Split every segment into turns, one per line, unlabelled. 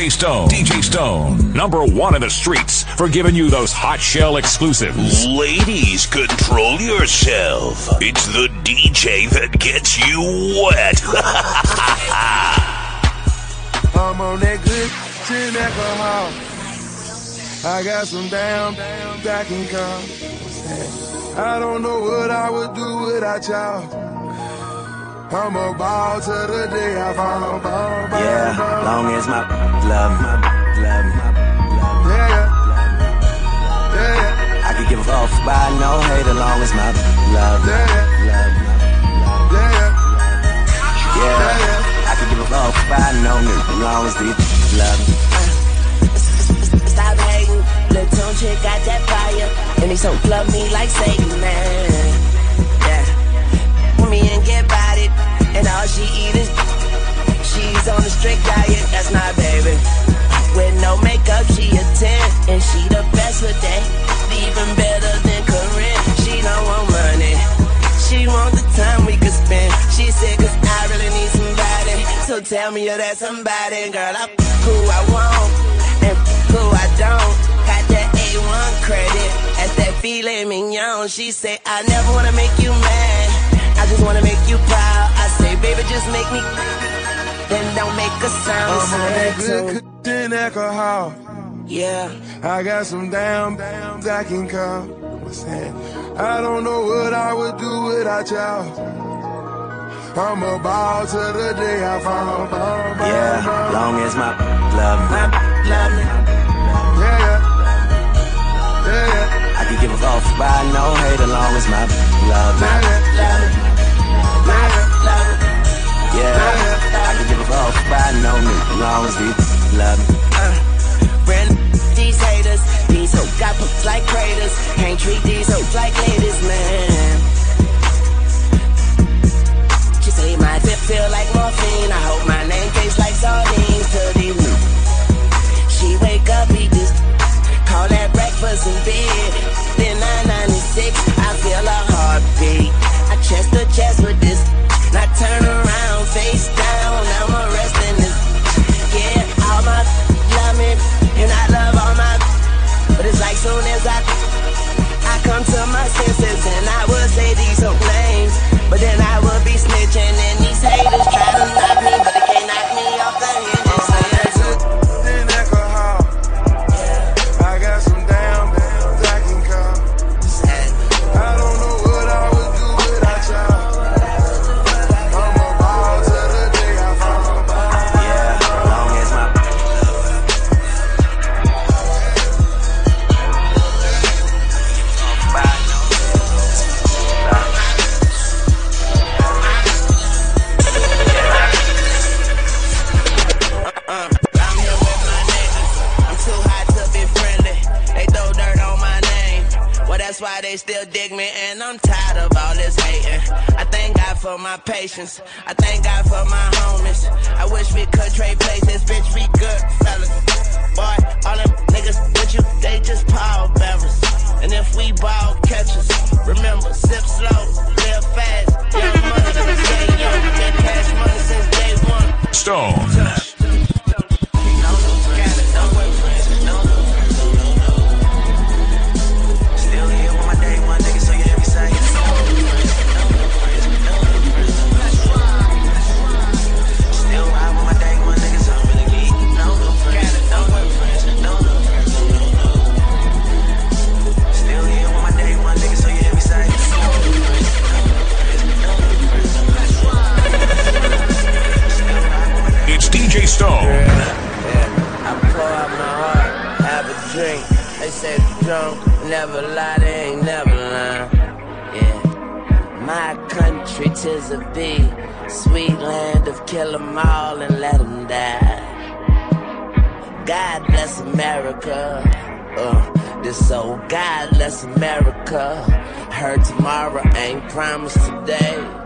DJ Stone. DJ Stone, number one in the streets for giving you those hot shell exclusives.
Ladies, control yourself. It's the DJ that gets you wet.
I'm on that good chin alcohol. I got some damn, damn that can come. I don't know what I would do without y'all. I'm a ball to the day I fall. Ball, ball,
Yeah,
ball.
long as my love, my love, my love.
Yeah, yeah. Yeah, yeah.
I could give a fuck by no hate as long as my love,
Yeah, yeah.
love,
Yeah, yeah.
yeah.
yeah.
I could give a fuck by no nigga as long as the love.
Stop hating, little tune chick got that fire, and he so love me like Satan, man. Yeah, put me and get about it, and all she eat is. She's on a strict diet, that's my baby. With no makeup, she a 10, and she the best with that. Even better than Corinne, she don't want money. She want the time we could spend. She said, cause I really need somebody. So tell me you're that somebody, girl. I'm who I want and who I don't. Got that A1 credit, that's that filet mignon. She say, I never wanna make you mad. I just wanna make you proud. I baby, just make me. Then don't make a sound.
I'm that good chin alcohol.
yeah.
I got some damn, damn that can come. What's that? I don't know what I would do without y'all. I'm a ball to the day I fall. Ball, ball,
Yeah,
ball.
long as my love, my
Love me.
Yeah, yeah. Yeah, yeah.
I could give a fuck by no hate as long as my love, my
Yeah, yeah.
Love me.
Yeah, yeah.
Me.
yeah. I can give a fuck by no nigga as long as the love.
Uh, friend, these haters, these hoes got poops like craters. Can't treat these hoes like ladies, man. She say my tip feel like morphine. I hope my name tastes like sardines to these new. She wake up, eat this, call that breakfast in bed. Then 996, still dig me, and I'm tired of all this hating. I thank God for my patience. I thank God for my homies. I wish we could trade places, bitch. We good fellas. Boy, all them niggas with you, they just pallbearers. And if we ball catchers, remember, sip slow, live fast. Young money, stay young. Been cash money since day one.
Stone. Stone.
I pour out my heart, have a drink. They say drunk never lie, they ain't never lying. Yeah. My country tis a big, sweet land of kill 'em all and let 'em die. God bless America. Uh, this old God bless America. Heard tomorrow ain't promised today.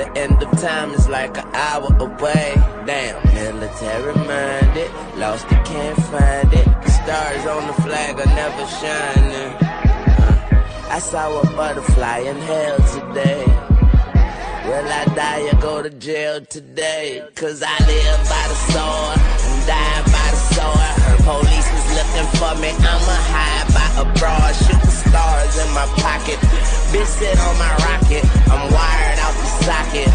The end of time is like an hour away. Damn, military minded, lost it, can't find it. The Stars on the flag are never shining. Uh, I saw a butterfly in hell today. Will I die or go to jail today? Cause I live by the sword and die by police was looking for me. I'ma hide by a broad, shoot the stars in my pocket. Bitch sit on my rocket, I'm wired out the socket.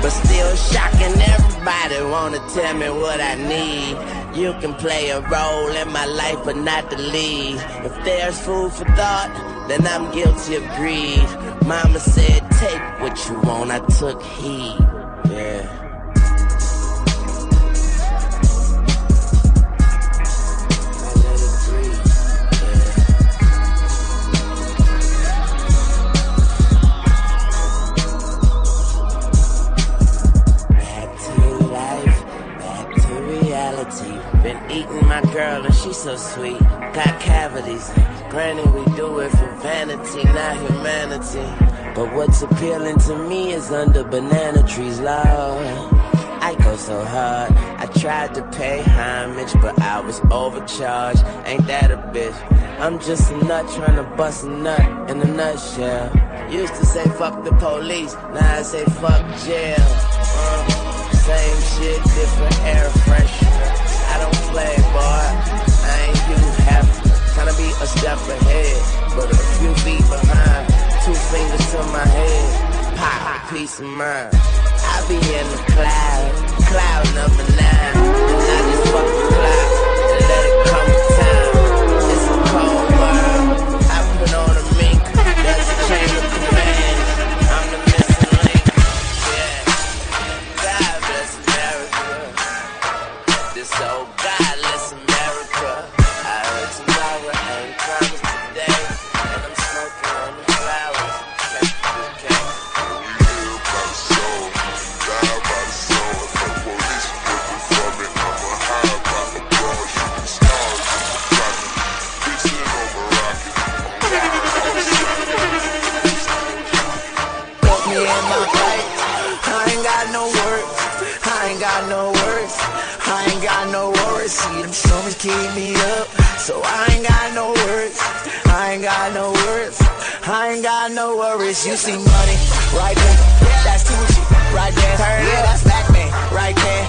But still shocking, everybody wanna tell me what I need. You can play a role in my life, but not the lead. If there's food for thought, then I'm guilty of greed. Mama said, take what you want, I took heed. Yeah. Eating my girl and she's so sweet. Got cavities. Granted, we do it for vanity, not humanity. But what's appealing to me is under banana trees, love. I go so hard. I tried to pay homage, but I was overcharged. Ain't that a bitch? I'm just a nut trying to bust a nut in a nutshell. Used to say fuck the police, now I say fuck jail. Uh, same shit, different air freshener. I don't play, boy. I ain't you half. Tryna be a step ahead, but a few feet behind. Two fingers to my head, pop, peace of mind. I be in the cloud, cloud number nine. And I just fuck the cloud
worries. You see money right there. That's Tunechi right there. Yeah, that's Mack Maine right there.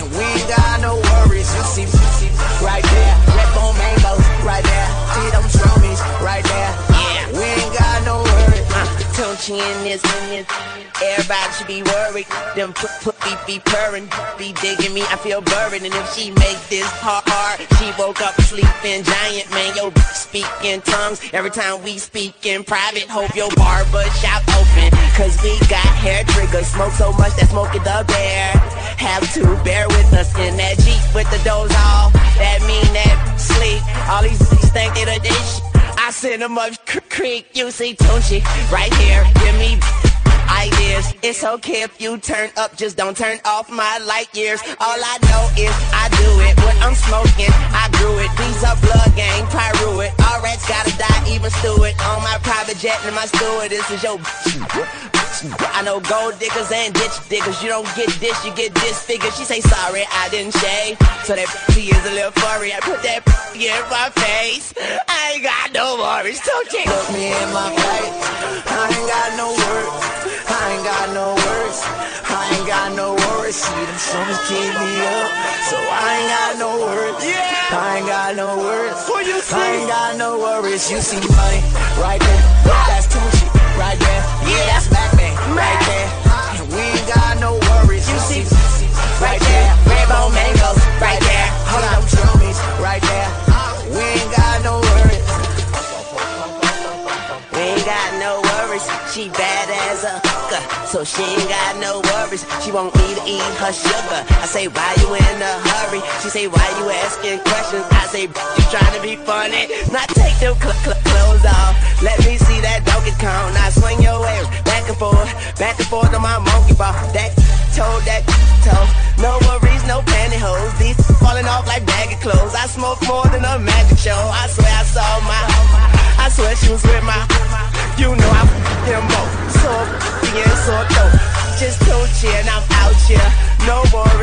And we ain't got no worries. You see, you see right there. Red bone mangoes right there. See them strummies right there. Yeah, we ain't got no worries.
Uh, Tunechi in this, in this. Everybody should be worried. Them put, be, purring, be digging me. I feel buried. And if she make this hard, she woke up sleeping giant. Man, yo, speak in tongues every time we speak in private. Hope your barber shop open. Cause we got hair triggers. Smoke so much that smoke it up there. Have to bear with us in that Jeep with the doors off. That mean that sleep. All these think they the dish. I send them up creek, you see Tunechi right here. Give me ideas. It's okay if you turn up, just don't turn off my light years. All I know is I do it. What I'm smoking, I grew it. These are blood gang, pyro it. All rats gotta die, even Stewart. On my private jet and my steward, this is your. I know gold diggers and ditch diggers. You don't get this, you get disfigured. She say sorry, I didn't shave. So that she is a little furry. I put that in my face. I ain't got no worries. Don't you?
Look me in my face. I ain't got no words. I ain't got no words. I ain't got no worries. See them strummers keep me up. So I ain't got no words. I ain't got no words. I ain't got no worries. You see money right there. That's Tunechi right there. Yeah, that's Mack Maine right there. And we ain't got no worries. You see right there. Bone mangoes right there. Hold on, drummies right there. We ain't got no worries.
We ain't got no worries. She bad as a hooker, so she ain't got no worries. She want me to eat her sugar. I say, why you in a hurry? She say, why you asking questions? I say, you trying to be funny? Not take them cl- cl- clothes off. Let me see that Donkey Kong. Now swing your waist back and forth, back and forth on my monkey ball. That toe, that toe. No worries, no pantyhose. These falling off like baggy clothes. I smoke more than a magic show. I swear I saw my. I swear she was with my. Just told you and I'm out here. No worries,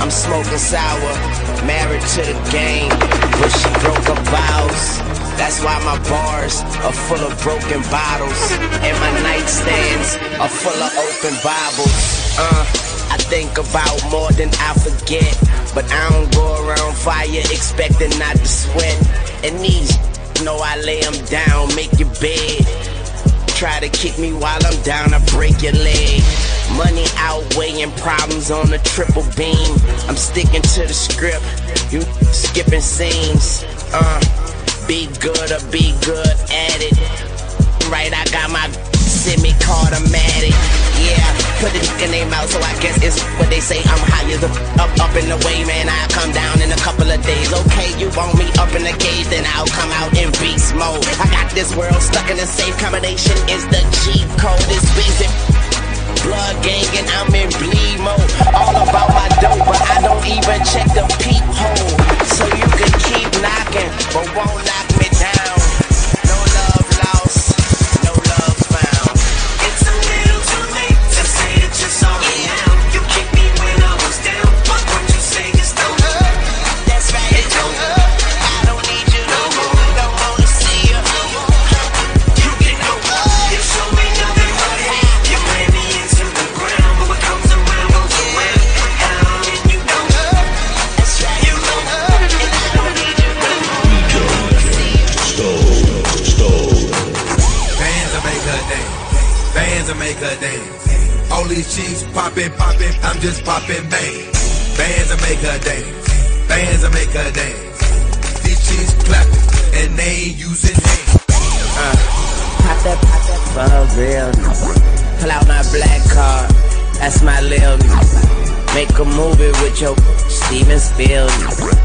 I'm smoking sour. Married to the game, but she broke her vows. That's why my bars are full of broken bottles, and my nightstands are full of open Bibles. Uh, I think about more than I forget, but I don't go around fire expecting not to sweat. And these know I lay 'em down, make your bed. Try to kick me while I'm down, I break your leg. Money outweighing problems on the triple beam. I'm sticking to the script, you skipping scenes. Uh, be good or be good at it. Right, I got my semi-automatic. Yeah, put the dick in their mouth, so I guess it's what they say. I'm higher the up, up in the way, man. I'll come down in a couple of days. Okay, you want me up in the cage, then I'll come out in beast mode. I got this world stuck in a safe combination. Is the cheat code? This reason. Blood gang and I'm in bleed mode. All about my dope, but I don't even check the peephole. So you can keep knocking, but won't knock
these cheeks popping, popping, I'm just popping bang. Bands will make her dance. Bands will make her dance. These cheeks clapping, and they ain't using hands. Uh.
Pop that, pop that for real. Pull out my black card. That's my lil. Make a movie with your Steven Spielberg.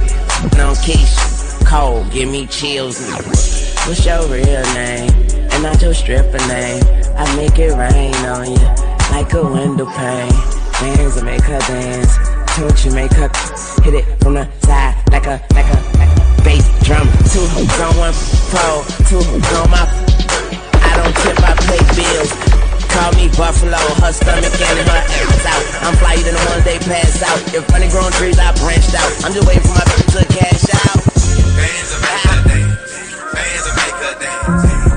On Keyshia, Cole, give me chills. What's your real name? And not your stripper name. I make it rain on you like a window pane. Dance and make her dance. Don't you make her hit it from the side like a like a, like bass drum. Two on one two on my I don't tip, I pay bills. Call me Buffalo, her stomach and her ass out. I'm flyer than the ones they pass out. If running grown trees, I branched out. I'm just waiting for my to cash out.
Bands will make her dance. Bands will make her dance.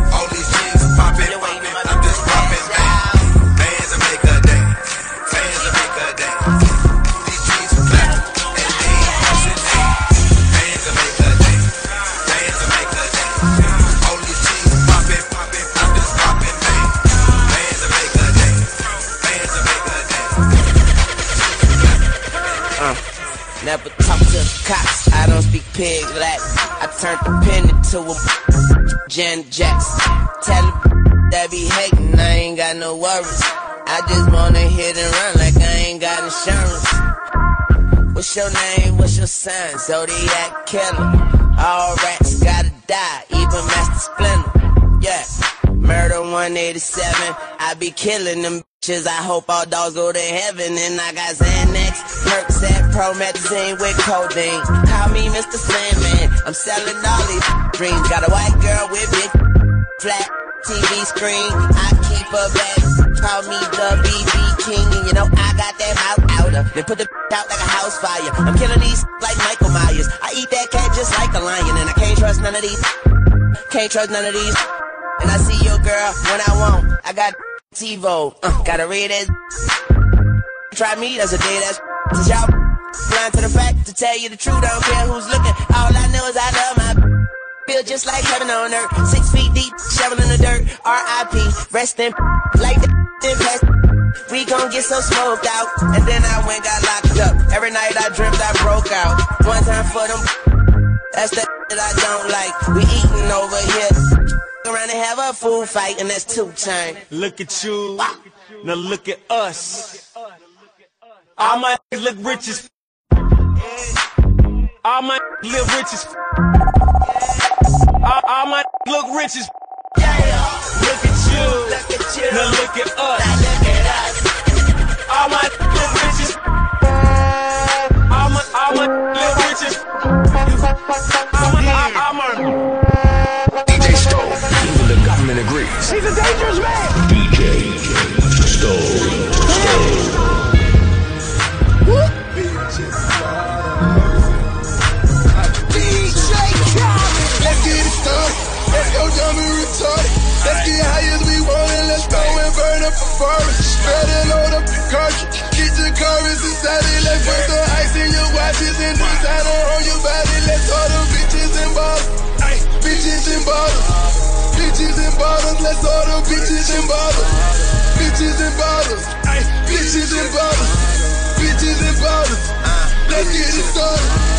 Pen a Jan Jackson. Tell the that be hating, I ain't got no worries. I just wanna hit and run like I ain't got insurance. What's your name? What's your sign? Zodiac killer. All rats gotta die, even Master Splinter. Yeah. Murder 187. I be killing them bitches. I hope all dogs go to heaven. And I got Xanax, Percocet, Promethazine with codeine. Call me Mr. Sandman. I'm selling all these dreams. Got a white girl with big flat TV screen. I keep a bag. Call me the BB King. And you know I got that mouth outer. Then put the out like a house fire. I'm killing these like Michael Myers. I eat that cat just like a lion. And I can't trust none of these. Can't trust none of these. And I see your girl when I want. I got TiVo. Uh, gotta read it. Try me, that's a day that's y'all blind to the fact to tell you the truth. I don't care who's looking. All I know is I love my feel just like heaven on earth. Six feet deep, shovel in the dirt. R.I.P. Rest in like the past. We gon' get so smoked out. And then I went got locked up. Every night I dreamt I broke out. One time for them. That's the that I don't like. We eating over here. Around and have a food fight, and that's two time.
Look at you. Now look at us. All my look rich as All my live rich as all, all my look rich as Look at you, look at you. Now look at us. Now look at us. All my look rich as All my, all my look rich
as
All my, all my.
DJ Stone, even the government agrees.
He's a dangerous man.
DJ Stone. Stone.
bitches and drinks. I don't your body. Let's hold them bitches and bottles. Bitches and bottles. Bitches and bottles. Let's hold them bitches and bottles. Bitches and bottles. Bitches and bottles. Bitches and bottles. Let's get it started.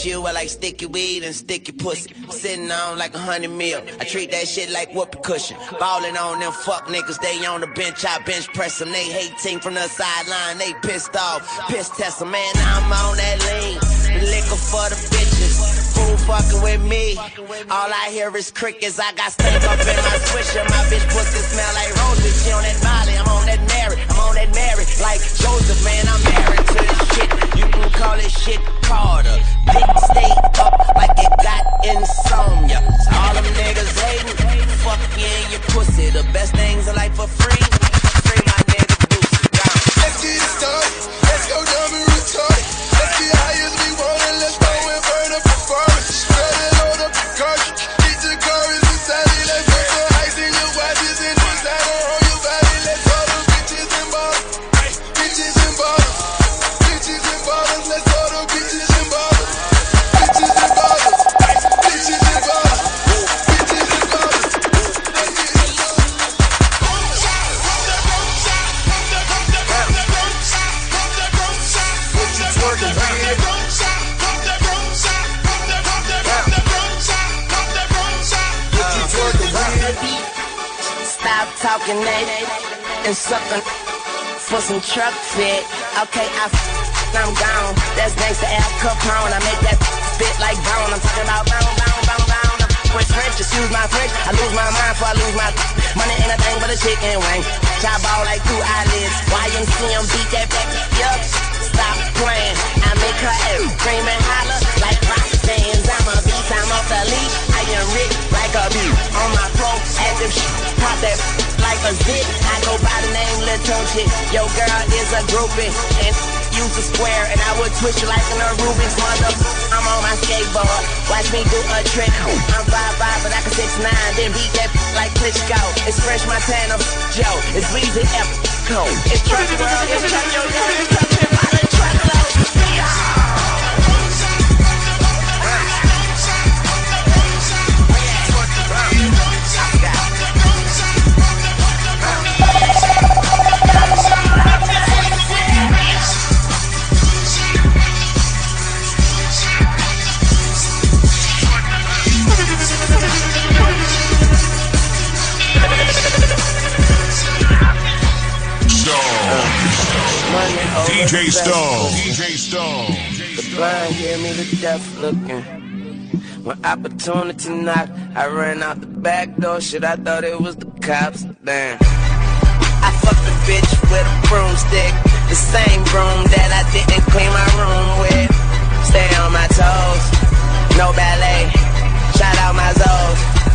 Some you bitch, I like sticky weed and sticky pussy. Sitting on like a hundred mil. I treat that shit like whoopee cushion. Ballin' on them fuck niggas, they on the bench, I bench press them. They hate team from the sideline, they pissed off. Piss test them, man, I'm on that lean. Liquor for the bitches. Fucking with me. All I hear is crickets. I got stank up in my swisher. My bitch pussy smell like roses. She on that Molly, I'm on that Mary. I'm on that Mary. Like Joseph, man, I'm married to this shit. You can call it shit Carter. Dick stay up like it got insomnia. So all them niggas hating. Fuck you your pussy. The best things in life for. Free Talking and sucking for some truck fit. Okay, I f- I'm gone. That's gangsta Al Capone. I make that spit like bone. I'm talking about bone, bone, bone, bone. With French, excuse my French. I lose my mind before I lose my money. Ain't a thing but a chicken wing. Chop ball like two eyelids. YMCM beat that back. Yup. Stop playing. I make her ass scream and holler like rock stands. I'm a beast. I'm off the leash. I am rich like a bee. On my pro, active shit. Pop that like a zit. I go by the name Lil Tunechi. Yo, girl is a groupie. And use a square. And I would twist you like an Rubik's mother. I'm on my skateboard. Watch me do a trick. I'm 5'5, but I can 6'9. Then beat that like Klitschko. It's Fresh Montana Joe. It's Weezy F. It's Truck World. It's Truck Truck
DJ
the
Stone.
best.
DJ Stone.
The blind gave me the death looking. When opportunity knocked, I ran out the back door. Shit, I thought it was the cops. Damn. I fucked the bitch with a broomstick. The same broom that I didn't clean my room with. Stay on my toes. No ballet. Shout out my Zoes.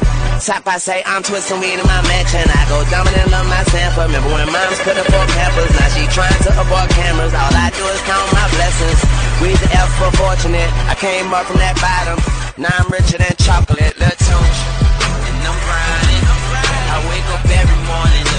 Top, I say I'm twisting weed in my mansion. I go dominant on my sample. Remember when moms could afford pampers? Now she trying to avoid cameras. All I do is count my blessings. We the F for fortunate. I came up from that bottom. Now I'm richer than chocolate. Lil Tunch. And I'm grinding. I wake up every morning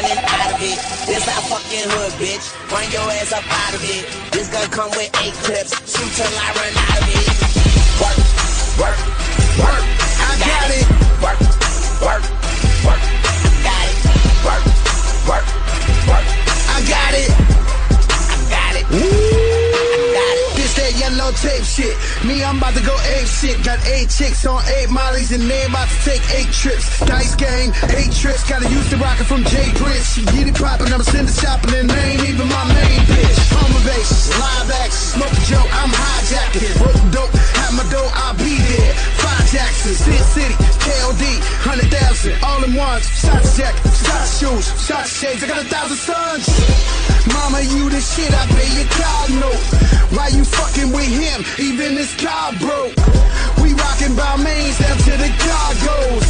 running out of it. This our fucking hood, bitch. Run your ass up out of it. This gun come with eight clips, shoot till I run out of it. Work, work, work.
Tape shit. Me, I'm about to go ape shit. Got eight chicks on eight mollies and they about to take eight trips. Dice game, eight trips. Gotta use the rocket from J. Prince. She get it poppin', I'm sending shopping and they ain't even my main bitch. Home base, live action, smoke a joke, I'm hijacking. Broke dope, have my dough, I'll be there. Jackson, Sin City, KOD, 100,000, all in ones. Shots jackets, shots shoes, shots shades, I got a thousand sons. Mama, you the shit, I pay your car note. Why you fucking with him, even his car broke? We rockin' by mains down to the cargoes.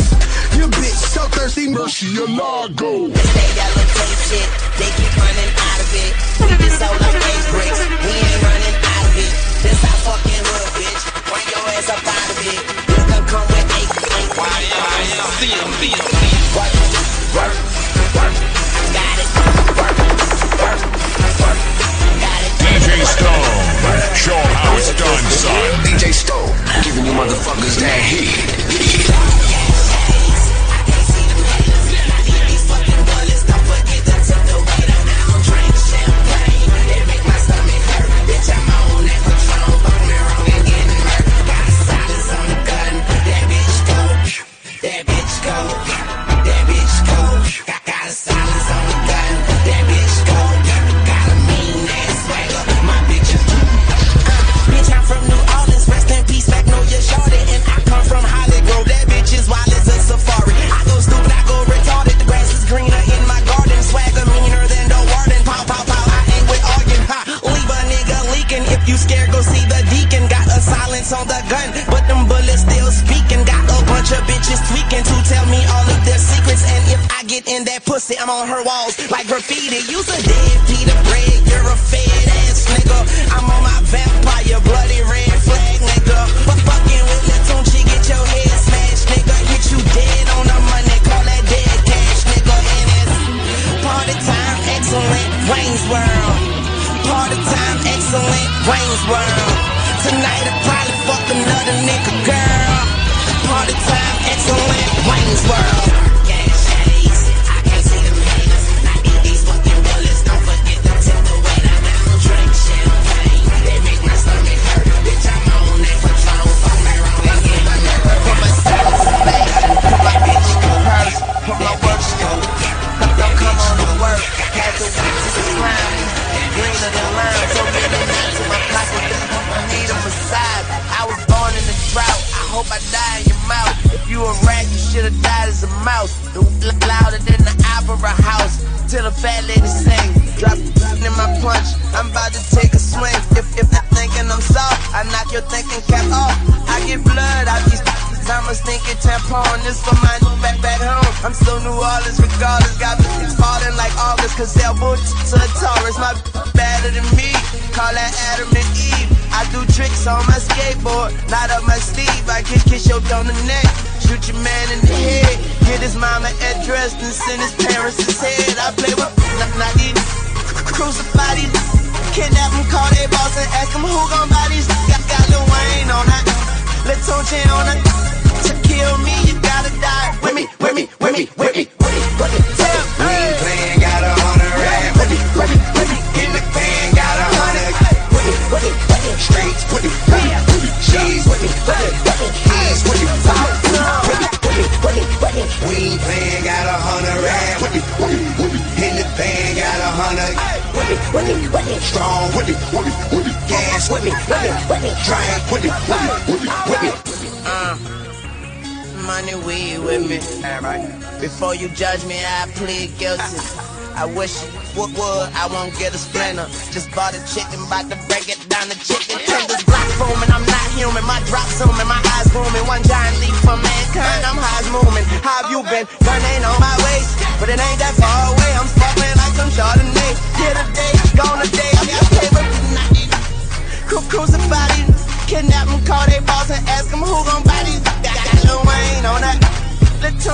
Your bitch so thirsty, mercy
your lago. It's they allocate shit, they keep running out of it. We just all like eight bricks, we ain't running out of it. This our fucking hood, bitch. Bring your ass up out of it.
DJ Stone, show how it's done, son.
DJ Stone, giving you motherfuckers that heat.
her walls like graffiti. Use a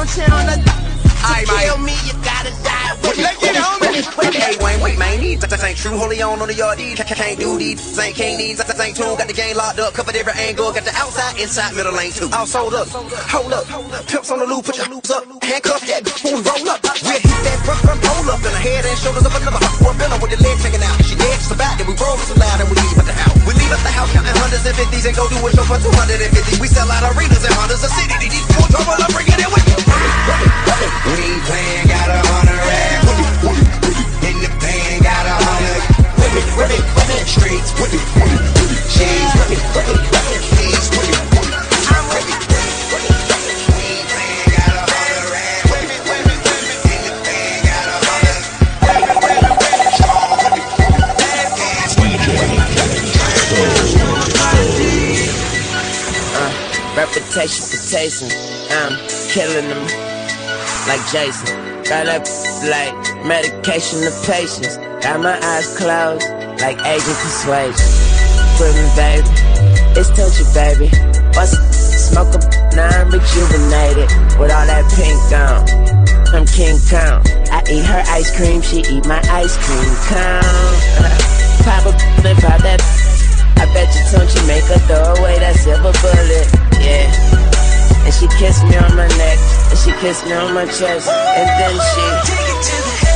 on the I to kill me, you gotta die with me.
Hey, Wayne, wait, man, these that ain't true. Holy on on the yard, these can't do these. Ain't king these, that ain't true. Got the game locked up, covered every angle. Got the outside, inside, middle lane too. All sold up, hold up, pimps on the loop, put your loops up, handcuff that bitch, boom, roll up. We'll hit that front front pole up in the head and shoulders of another. We're billing with the leg checking out. She dead, she's about Then We roll so loud and we leave at the house. We leave at the house counting hundreds and fifties and go do a show for two hundred and fifty. We sell out arenas and hundreds of cities. These fools trouble, I'm bringing it with. you. We ain't playing, got a hundred racks with it, with. In the pan, got a hundred with it, with it, with it. Streets with it, with it, with it. Cheese with it, with it, with it. Keys with it, with it.
Reputation, potation, I'm killing them Jason. Got that like medication to patience. Got my eyes closed like agent persuasion. With me, baby. It's touchy, baby. Bust, smoke a now I'm rejuvenated with all that pink on. I'm King Kong. I eat her ice cream, she eat my ice cream cone. pop a and pop that. I bet you don't you make her throw away that silver bullet. Yeah. And she kissed me on my neck, and she kissed me on my chest, and then she.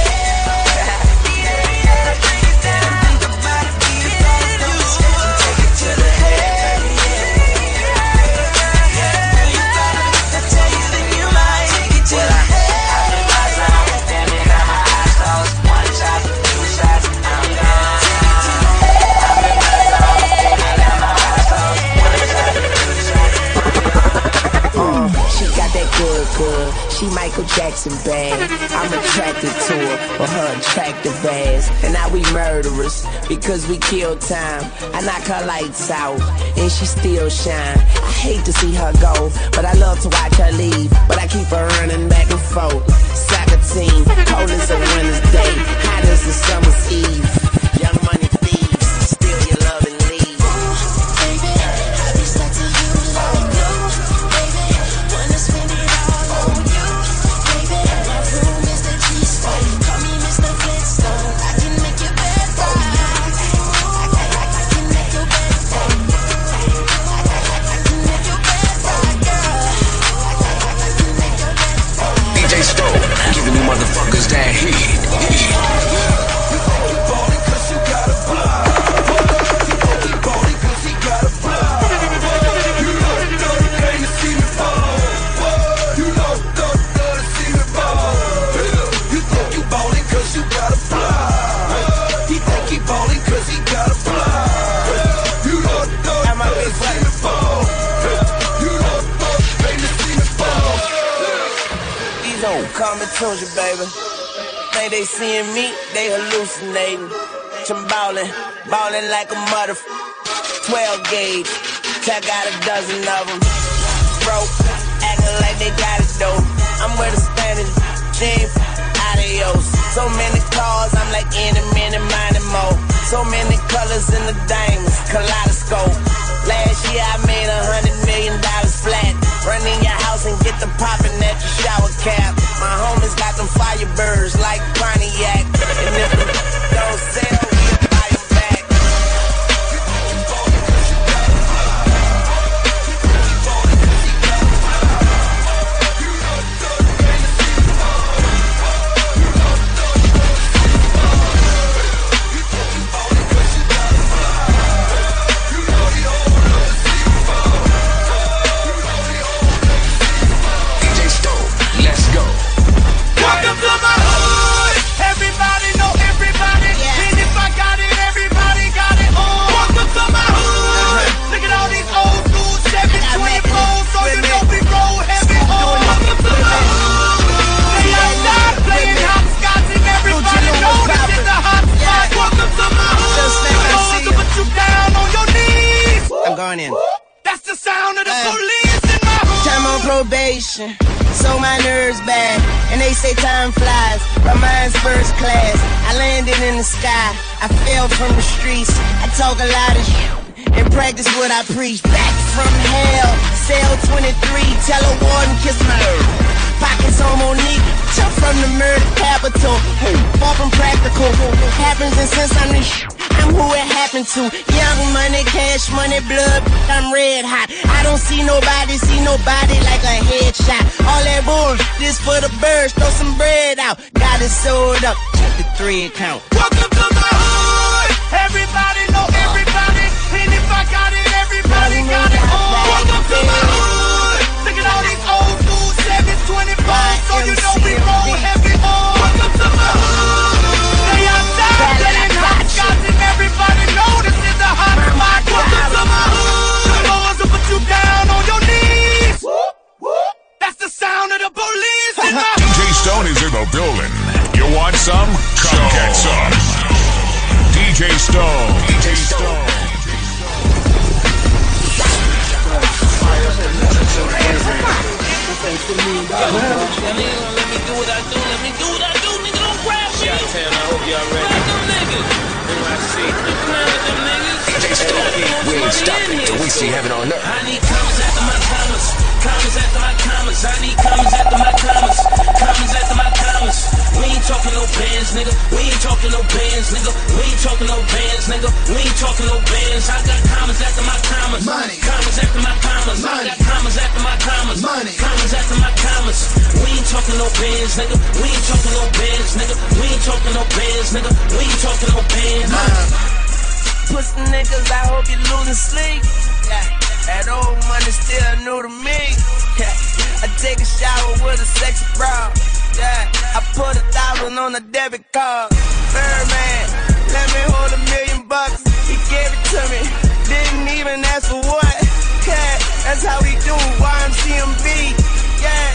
Good, good. She Michael Jackson bad. I'm attracted to her for her attractive ass. And now we murderers because we kill time. I knock her lights out and she still shine. I hate to see her go, but I love to watch her leave. But I keep her running back and forth. Soccer team, cold as a winter's day, hot as a summer's eve. These old common tunes, you baby. Think they seeing me, they hallucinating. I'm ballin', ballin' like a mother. 12 gauge, Tech got a dozen of them. Broke, acting like they got it though. I'm with a Spanish jean, adios. So many cars, I'm like any minute, minding more. So many colors in the diamonds, kaleidoscope. Last year I made a hundred million dollars flat. Run in your house and get the poppin' at your shower cap. My homies got them firebirds like Pontiac.
On
probation, so my nerves bad. And they say time flies, but mine's first class. I landed in the sky, I fell from the streets. I talk a lot of shit and practice what I preach. Back from hell, cell 23, tell a warden kiss my Pockets on Monique, jump from the murder capital. Hey, Far from practical, happens and since I'm the sh- I'm who it happened to. Young money, cash money, blood. I'm red hot. I don't see nobody, see nobody like a headshot. All that bull, this for the birds. Throw some bread out. Got it sold up. Check the three account.
Welcome to my hood. Everybody know everybody. And if I got it, everybody got it police in my DJ Stone is in the building. You want some? Come Stone. get some. DJ Stone. DJ Stone. Let me, do what I do, let me do what I do, nigga, don't grab me! Shot-town, I hope y'all ready. Grab them niggas! NYC. You playing with them niggas?
DJ Stone, we
ain't stopping we see heaven on earth.
I need commas after my commas. Talking no bands, nigga. We ain't talking no bands, nigga. We ain't talking no bands. I got commas after my commas.
Money.
Commas after my commas.
Money.
I got commas after my commas.
Money.
Commas after my commas. We ain't talking no bands, nigga. We ain't talking no bands, nigga. We ain't talking no bands, nigga. We ain't talking no bands.
Pussy niggas, I hope you losing sleep. That old money still new to me. I take a shower with a sexy bra. Yeah. I put a thousand on a debit card. Birdman, let me hold a million bucks. He gave it to me. Didn't even ask for what. Yeah. That's how we do YMCMB. Yeah.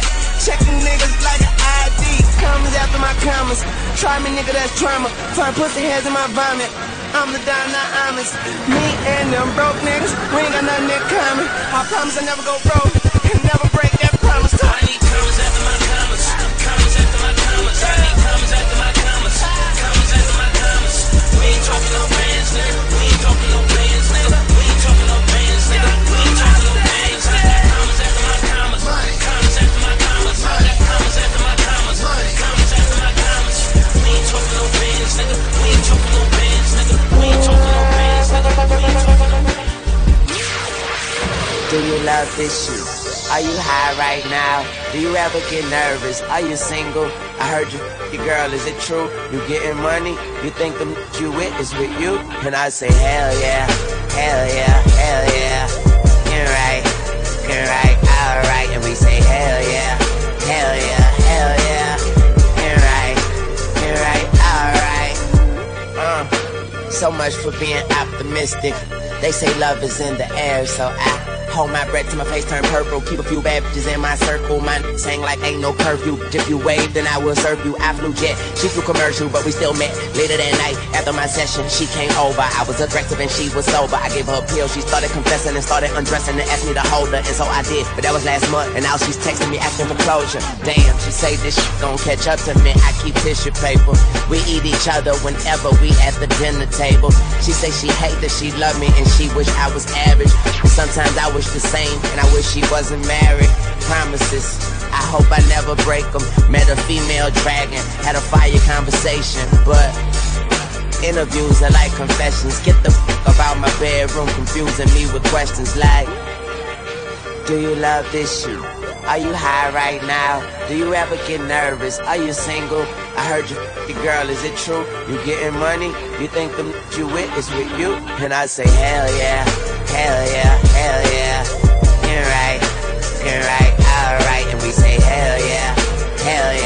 Checking niggas like an ID. Commas after my commas. Try me, nigga, that's trauma. Turn pussy heads in my vomit. I'm the Don, not honest. Me and them broke niggas, we ain't got nothing in common. I promise I never go broke and never break that promise.
I need commas after my commas. Commas after my commas. I need commas after my commas.
Do you love this shit? Are you high right now? Do you ever get nervous? Are you single? I heard you, your girl, is it true? You getting money? You think the you with is with you? And I say, hell yeah, hell yeah, hell yeah. You're right, you're right, alright. And we say, hell yeah, hell yeah, hell yeah. Right, right, alright. Uh, so much for being optimistic. They say love is in the air, so I hold my breath till my face turn purple. Keep a few bad bitches in my circle. My saying like ain't no curfew. If you wave, then I will serve you. I flew jet, she flew commercial, but we still met later that night after my session. She came over, I was aggressive and she was sober. I gave her a pill, she started confessing and started undressing and asked me to hold her, and so I did. But that was last month, and now she's texting me asking for closure. Damn, she say this shit gon' catch up to me. I keep tissue paper. We eat each other whenever we at the dinner table. She say she hate that she love me and she wish I was average. Sometimes I wish the same and I wish she wasn't married. Promises. I hope I never break them. Met a female dragon, had a fire conversation, but interviews are like confessions. Get the f about my bedroom, confusing me with questions like, Do you love this shoe? Are you high right now? Do you ever get nervous? Are you single? I heard you your girl, is it true? You getting money? You think the you with is with you? And I say, hell yeah, hell yeah, hell yeah. You're right, you're right, alright. And we say, hell yeah, hell yeah,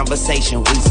conversation. We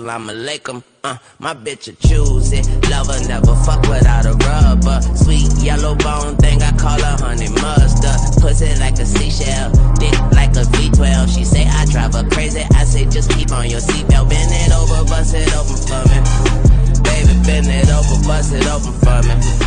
Salam alaikum. Uh, my bitch a choose it. Lover never fuck without a rubber. Sweet yellow bone thing, I call her honey mustard. Pussy like a seashell, dick like a V12. She say I drive her crazy. I say just keep on your seatbelt. Bend it over, bust it open for me. Baby, bend it over, bust it open for me.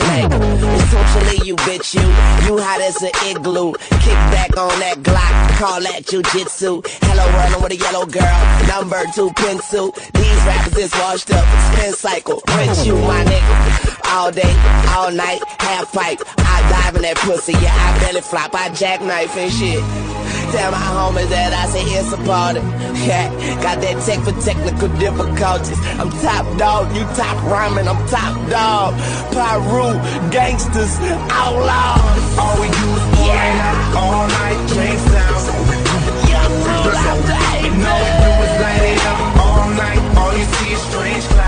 check. Essentially, you bitch, you, you hot as an igloo. Kick back on that Glock, call that jujitsu. Hello, running with a yellow girl, number two pencil. These rappers is washed up, spin cycle, print you, my nigga. All day, all night, half pipe. I dive in that pussy, yeah, I belly flop, I jackknife and shit tell my homies that I say it's a party. Yeah, got that tech for technical difficulties. I'm top dog, you top rhyming, I'm top dog. Pyru, gangsters, outlaws.
All we do is party yeah. all night,
can't sound. Yeah, so,
and all we do is light it up all night. All you see is strange.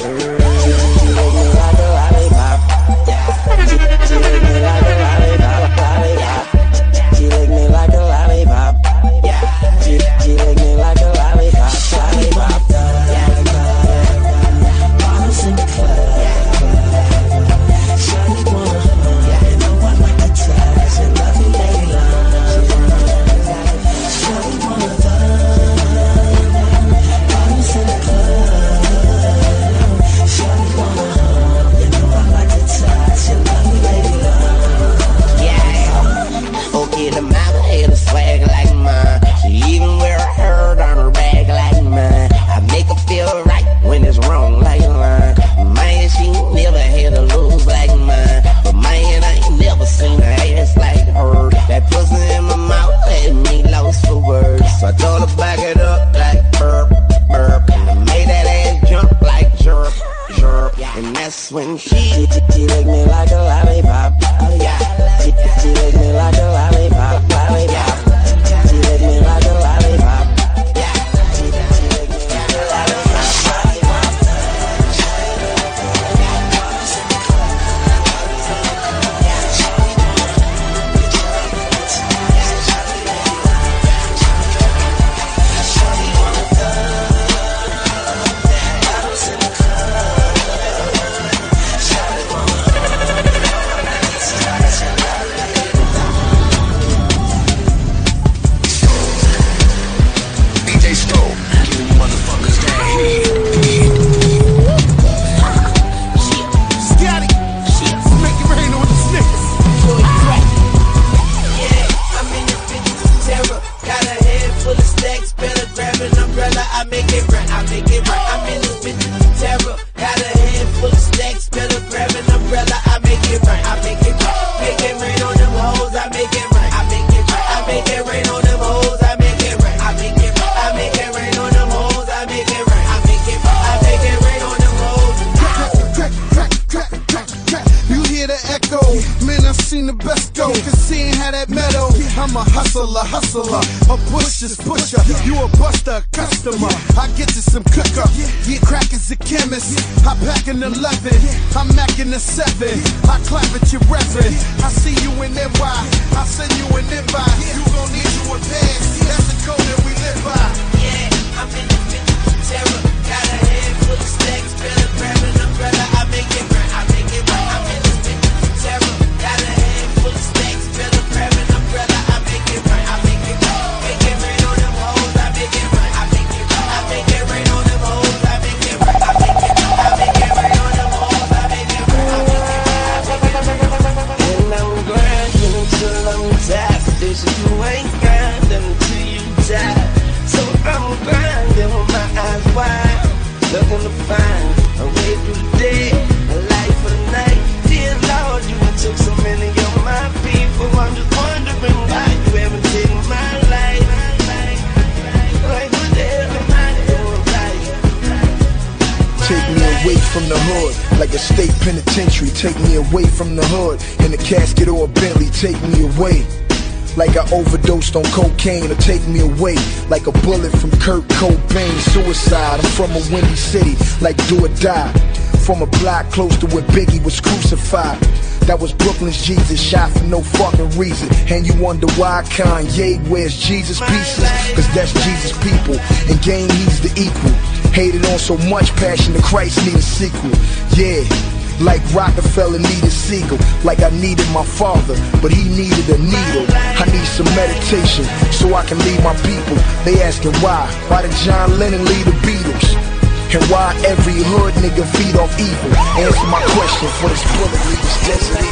Thank you.
So I told her back it up like burp, burp. And I made that ass jump like jerk, jerk. And that's when she, she licked me like a lollipop.
Yeah,
She, she
licked me like a lollipop. overdosed on cocaine to take me away like a bullet from Kurt Cobain. Suicide, I'm from a windy city, like do or die. From a block close to where Biggie was crucified. That was Brooklyn's Jesus, shot for no fucking reason. And you wonder why Kanye wears Jesus pieces, cause that's Jesus people, and game he's the equal. Hated on so much passion, the Christ need a sequel. Yeah. Like Rockefeller needed Siegel, like I needed my father, but he needed a needle. I need some meditation so I can lead my people. They asking why? Why did John Lennon lead the Beatles? And why every hood nigga feed off evil? Answer my question for this bullet
leaves destiny.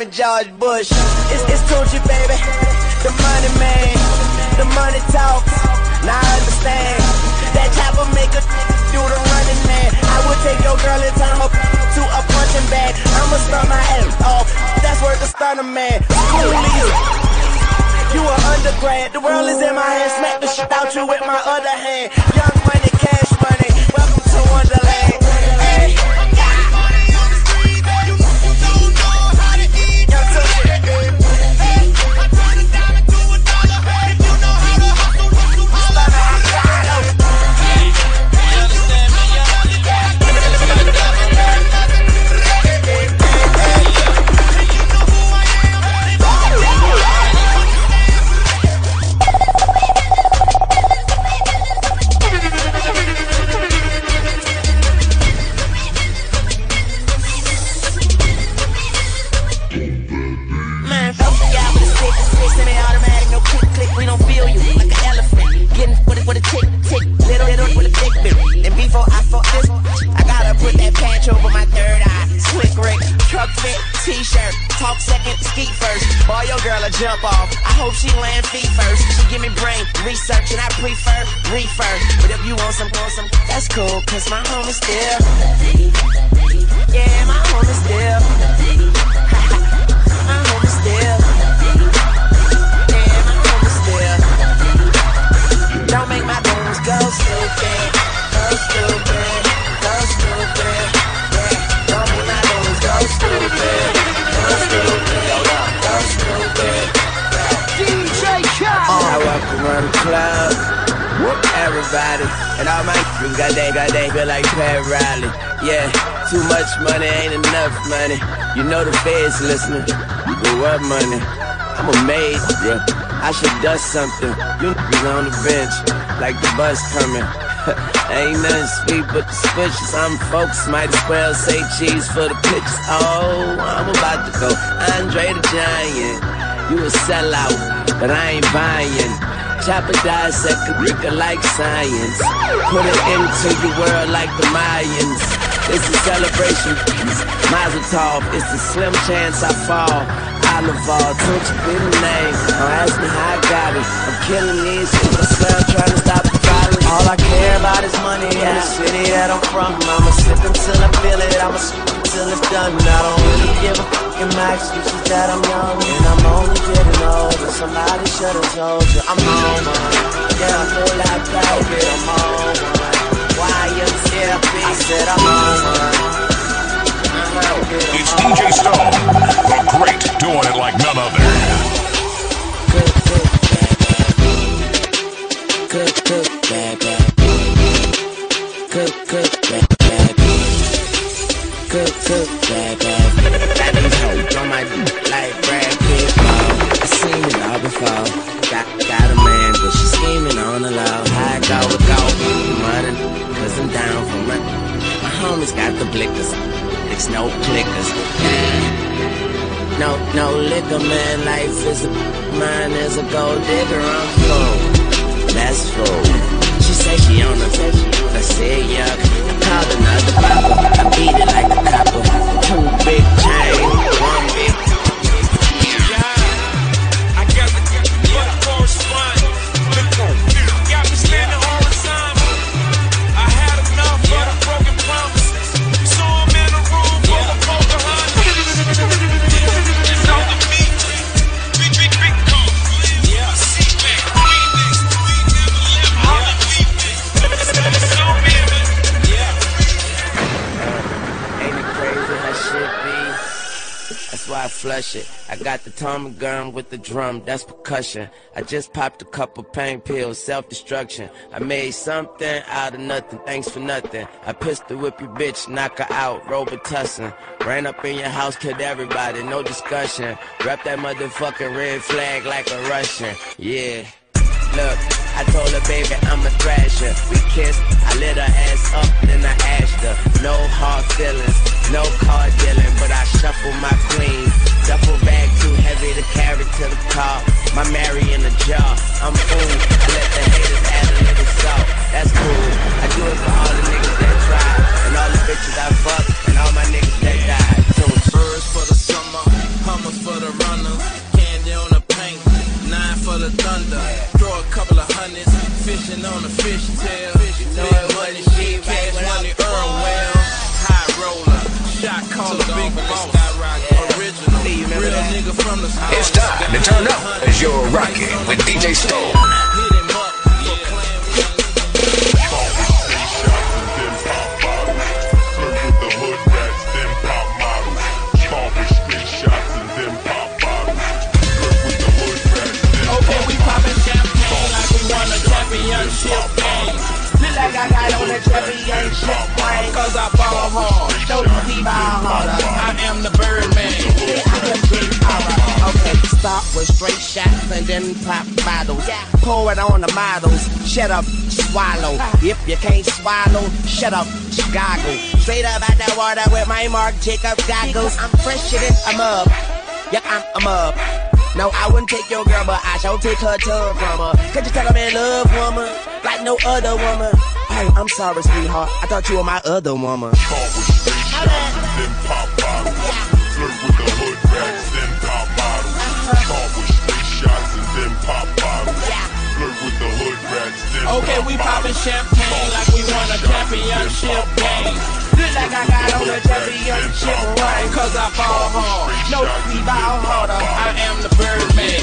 Obama, George Bush. It's, it's Tunechi, baby. The money man. The money talks. Now I understand. That chopper make a do the running man. I would take your girl and turn her to a punching bag. I'ma stun my ass off. That's worth the stunner man. Coolies. You an undergrad. The world is in my hand. Smack the shit out you with my other hand. Young money, cash money. Welcome to Wonderland. Yeah, too much money ain't enough money. You know the feds listening. But what money? I'm a maid, yeah. I should dust something. You niggas on the bench, like the bus coming. Ain't nothing sweet but the suspicious. I'm folks might as well say cheese for the pictures. Oh, I'm about to go. Andre the Giant. You a sellout, but I ain't buying. Chopper dissect a like science. Put it into your world like the Mayans. It's a celebration. Mazel tov. It's a slim chance I fall. Oliver, don't you be the name. Don't ask me how I got it. I'm killing these shit. I swear I'm trying to stop the violence.
All I care about is money in the city that I'm from. I'ma sip until I feel it. I'ma sip until it's done. I don't really give a fuck. My excuse is that I'm young and I'm only getting older. Somebody should have told you I'm on one. Yeah, I feel like baby, I'm on one. Why you I said I'm on one.
It's DJ Stone, the great, doing it like none other.
Good, good. Good, good. Good, on my Brad Pitt. Seen it all before. Got, got a man, but she scheming on the low. High go, My homies got the blickers. It's no clickers. No, no liquor, man. Life is a mine is a gold digger. I'm full. That's full. She say she on I said yuck. I called another papa. I beat it like a copper. Flush it. I got the Tommy gun with the drum, that's percussion. I just popped a couple pain pills, self-destruction. I made something out of nothing, thanks for nothing. I pistol whip your bitch, knock her out, Robitussin. Ran up in your house, killed everybody, no discussion. Wrap that motherfucking red flag like a Russian, yeah. Look, I told her, baby, I'm a thrasher. We kissed, I lit her ass up, then I asked her. No hard feelings, no car dealing, but I shuffle my queen. Duffel bag too heavy to carry to the car. My Mary in a jar, I'm fool. Let the haters add a little salt. That's cool. I do it for all the niggas that try, and all the bitches I fuck, and all my niggas that died. So
Birds for the summer, hummers for the runners, candy on the paint, nine for the thunder. Throw a couple of hundreds, fishing on the fish tail. Big money,
It's time to turn up as you're rocking with DJ Stone.
Okay, we poppin' champagne like we won a championship. Feel like I got on a championship ring. Cause I ball hard.
Okay, start with straight shots and then pop bottles. Pour it on the models. Shut up, swallow. If you can't swallow, shut up, goggle. Straight up out that water with my Marc Jacob goggles. I'm fresher than a mug. Yeah, I'm a mug. No, I wouldn't take your girl, but I shall take her tongue from her. Could you tell I'm in love, woman? Like no other woman. Hey, I'm sorry, sweetheart. I thought you were my other woman.
Okay, we poppin' champagne like we won a championship game. Look like I got on a championship ring. Cause I ball hard. No, we ball harder. I am the Birdman.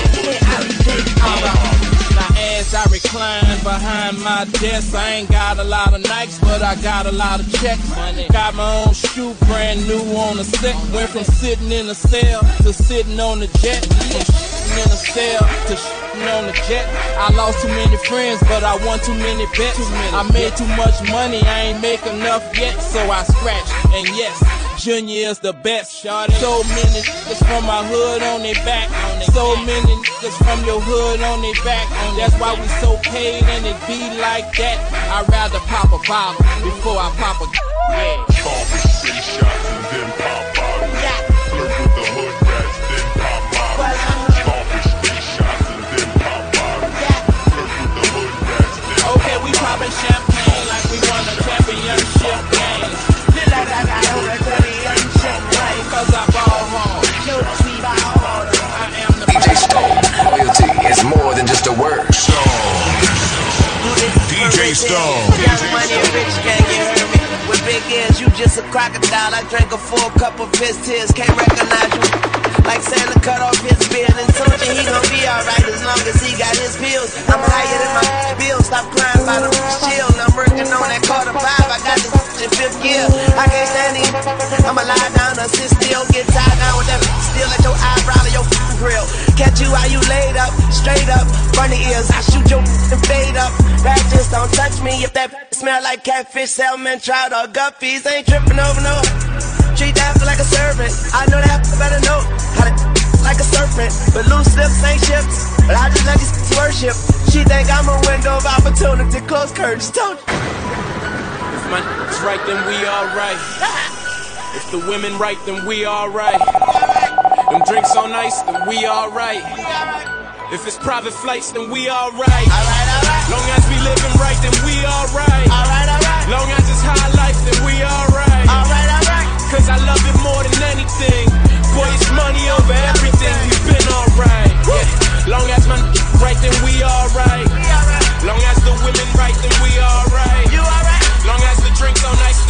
Now as I recline behind my desk, I ain't got a lot of Nikes, but I got a lot of checks. Got my own shoe, brand new on the set. Went from sitting in a cell to sitting on the jet. From
in a cell to shooting on the jet. I lost too many friends, but I won too many bets. I made too much money, I ain't make enough yet, so I scratched. And yes, Junior is the best. So many niggas from my hood on their back. So many niggas from your hood on their back. That's why we so paid and it be like that. I'd rather pop a bottle before I pop a yeah.
Coffee, city shots, and then pop bottles.
Stone, loyalty is more than just a word. Stone.
DJ Stone.
Money and rich gang, you heard me? With big ears, you just a crocodile. I drank a full cup of his tears, can't recognize you. Like Santa cut off his beard and told you he gon' be alright as long as he got his pills. I'm higher than my bill, stop crying by the shield. I'm working on that quarter five, I got this in fifth gear. I can't stand it. I'ma lie down or sit still, get tied down with that still at your eyebrow or your grill. Catch you while you laid up, straight up, funny ears. I shoot your and fade up. Just don't touch me if that smell like catfish, salmon, trout, or guppies. Ain't tripping over no. Treat that like a servant. I know that better know like a serpent. But loose lips ain't ships. But I just let these worship. She think I'm a window of opportunity. Close curtains, you.
If my niggas right, then we alright. If the women right, then we alright. Them drinks on ice, then we alright. If it's private flights, then we alright. Long as we living right, then we alright. Long as it's high life, then we alright. Cause I love it more than anything. Boy, it's money over everything. We've been alright. Yeah. Long as my right, then we alright. Long as the women right, then we alright. Long as the drinks on ice,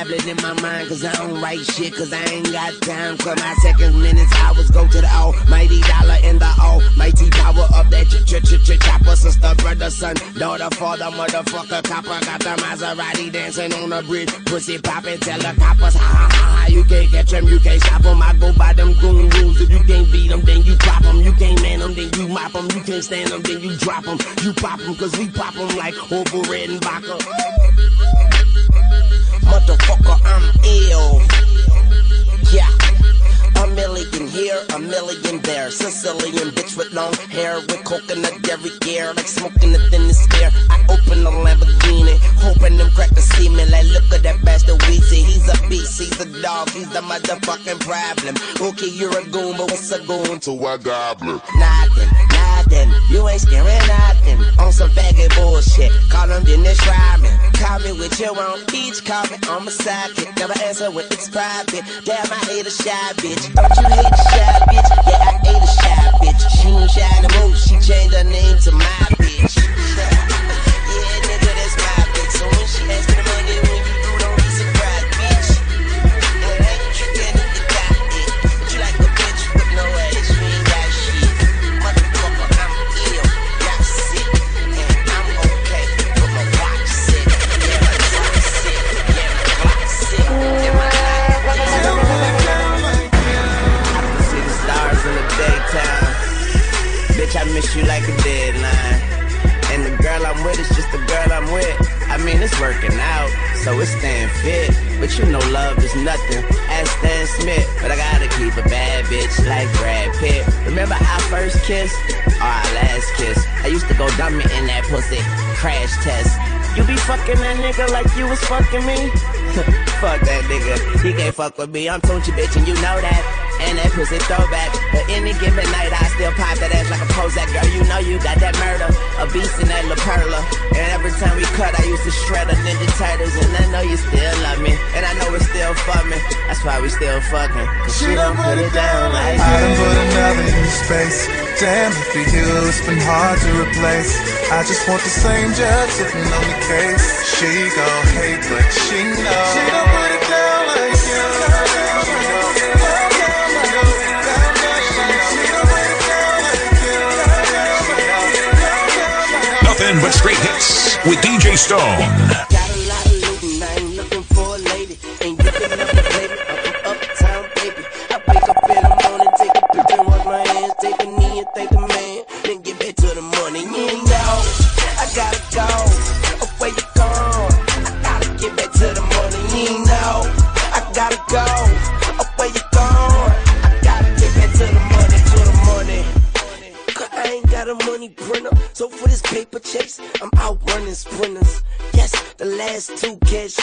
tablet in my mind. Cause I don't write shit, cause I ain't got time. Cause my seconds, minutes, hours go to the almighty dollar and the almighty power of that ch ch ch ch chopper. Sister, brother, son, daughter, father, motherfucker, copper. Got the Maserati dancing on the bridge. Pussy poppin', tell the coppers, ha ha ha ha. You can't catch them, you can't stop them. I go by them goon rules. If you can't beat them, then you pop them. You can't man them, then you mop them. You can't stand them, then you drop them. You pop them, cause we pop them like Orville Redenbacher. Motherfucker, I'm ill. Yeah. A million here, a million there. Sicilian bitch with long hair, with coconut dairy gear, like smoking the thinnest air. I open the Lamborghini, hoping them crackers see me. Like, look at that bastard Weezy. He's a beast, he's a dog, he's the motherfucking problem. Okay, you're a goon, but what's a goon to a goblin? Nothing, nothing. You ain't scaring nothing. On some faggot bullshit. Call him Dennis Rodman. Call me with your own peach, call me on my sidekick. Never answer when it's private. Damn, I hate a shy bitch. Don't you hate a shy bitch? Yeah, I hate a shy bitch. She ain't shy no more. She changed her name to my bitch. Working out, so it's staying fit. But you know, love is nothing. Ask Stan Smith, but I gotta keep a bad bitch like Brad Pitt. Remember our first kiss or our last kiss? I used to go dummy in that pussy. Crash test. You be fucking that nigga like you was fucking me? fuck that nigga. He can't fuck with me. I'm Tunechi bitch, and you know that.
and that pussy throwback. But any given night, I still pop that ass like a Prozac. Girl, you know you got that murder, a beast in that La Perla. And every time we cut, I used to shred a Ninja Turtles. And I know you still love me, and I know it's still for me. That's why we still fucking. Cause she don't put it down like
I done put another in space. Damn, if you, it's been hard to replace. I just want the same judge sitting on the case. She gon' hate, but she knows.
Nothing but straight hits with DJ Stone.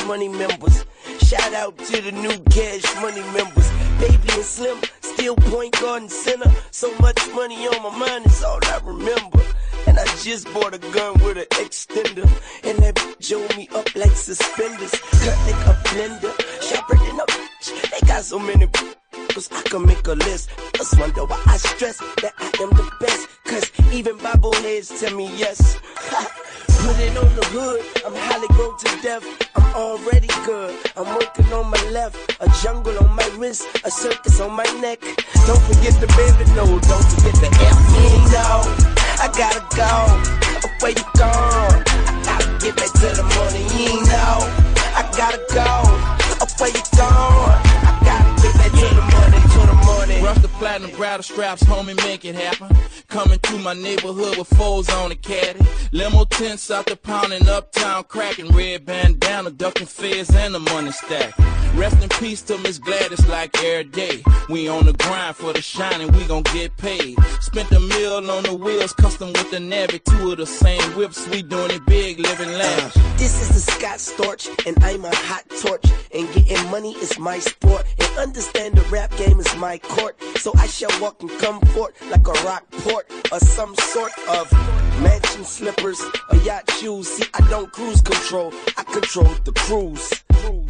Money members. Shout out to the new cash money members. Baby and Slim, still point guard and center. My
neighborhood with foes on the caddy. Limo tents out the pounding uptown, cracking red bandana, ducking feds and the money stack. Rest in peace to Miss Gladys like every day. We on the grind for the shine and we gon' get paid. Spent a mill on the wheels, custom with the Navy. Two of the same whips, we doing it big, living lavish.
This is the Scott Storch, and I'm a hot torch. And getting money is my sport. And understand the rap game is my court. So I shall walk and come forth like a Rockport or some sort of mansion slippers or yacht shoes. See, I don't cruise control, I control the cruise.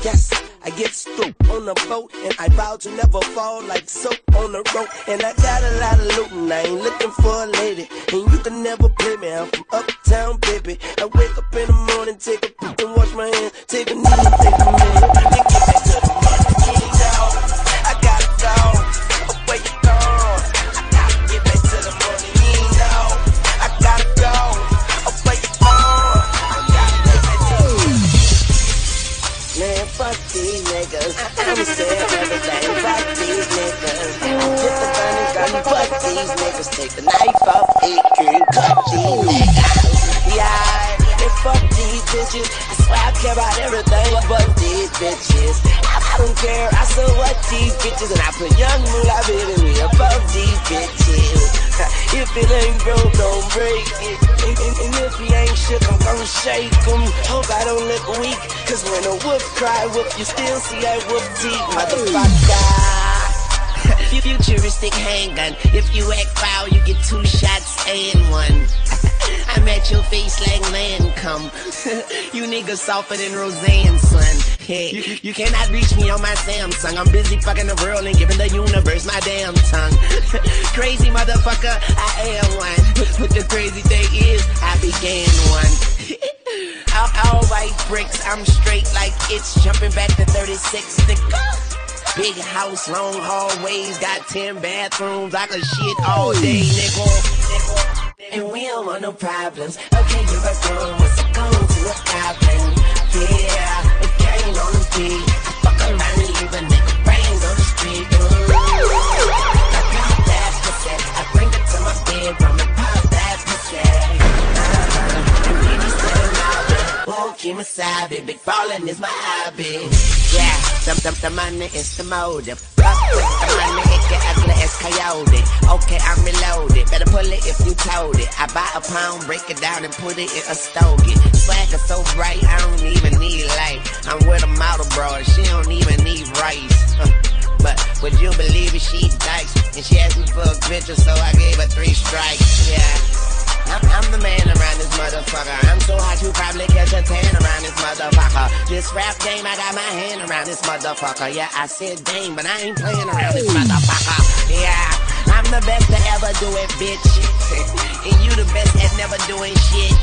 Yes, I get through on a boat and I vow to never fall like soap on a rope. And I got a lot of loot and I ain't looking for a lady. And you can never play me, I'm from uptown, baby. I wake up in the morning, take a poop and wash my hands, take a knee take a man. Then get to niggas. I'ma say everything. Fuck these niggas. I the gun and gun. Fuck these niggas. Take the knife off it and cut these. Yeah, and fuck these bitches. I swear I care about everything but these bitches. I, don't care. I saw what these bitches and I put young moolah baby me above these bitches. If it ain't broke, don't break it. And, if he ain't I'm gon' shake him. Hope I don't look weak. Cause when a wolf cry, whoop, you still see that whoop teeth, motherfucker. You futuristic handgun. If you act foul, you get two shots and one. I'm at your face like land come. you niggas softer than Roseanne, son. Hey, you, you cannot reach me on my Samsung. I'm busy fucking the world and giving the universe my damn tongue. crazy motherfucker, I am one. But the crazy thing is, I began one. All, all white bricks, I'm straight like it's jumping back to 36. Nigga. Big house, long hallways, got 10 bathrooms. I can shit all day, nigga. And we don't want no problems. Okay, you're a girl, what's it going to a goblin? Yeah, a gang on the beat. I fuck around and leave a nigga brains on the street. I got that pussy. I bring it to my bedroom me savvy. Big ballin' is my hobby. Yeah, the, the, the money is the motive. Fuck with the money, it get ugly as coyote. Okay, I'm reloaded. Better pull it if you told it. I buy a pound, break it down, and put it in a stogie. Swagger so bright, I don't even need light. I'm with a model, bro. She don't even need rice. But would you believe it? She dykes. And she asked me for a picture, so I gave her three strikes. Yeah. I'm, I'm the man around this motherfucker. I'm so hot you probably catch a tan around this motherfucker. This rap game, I got my hand around this motherfucker. Yeah, I said game, but I ain't playing around this motherfucker. Yeah, I'm the best to ever do it, bitch. and you the best at never doing shit.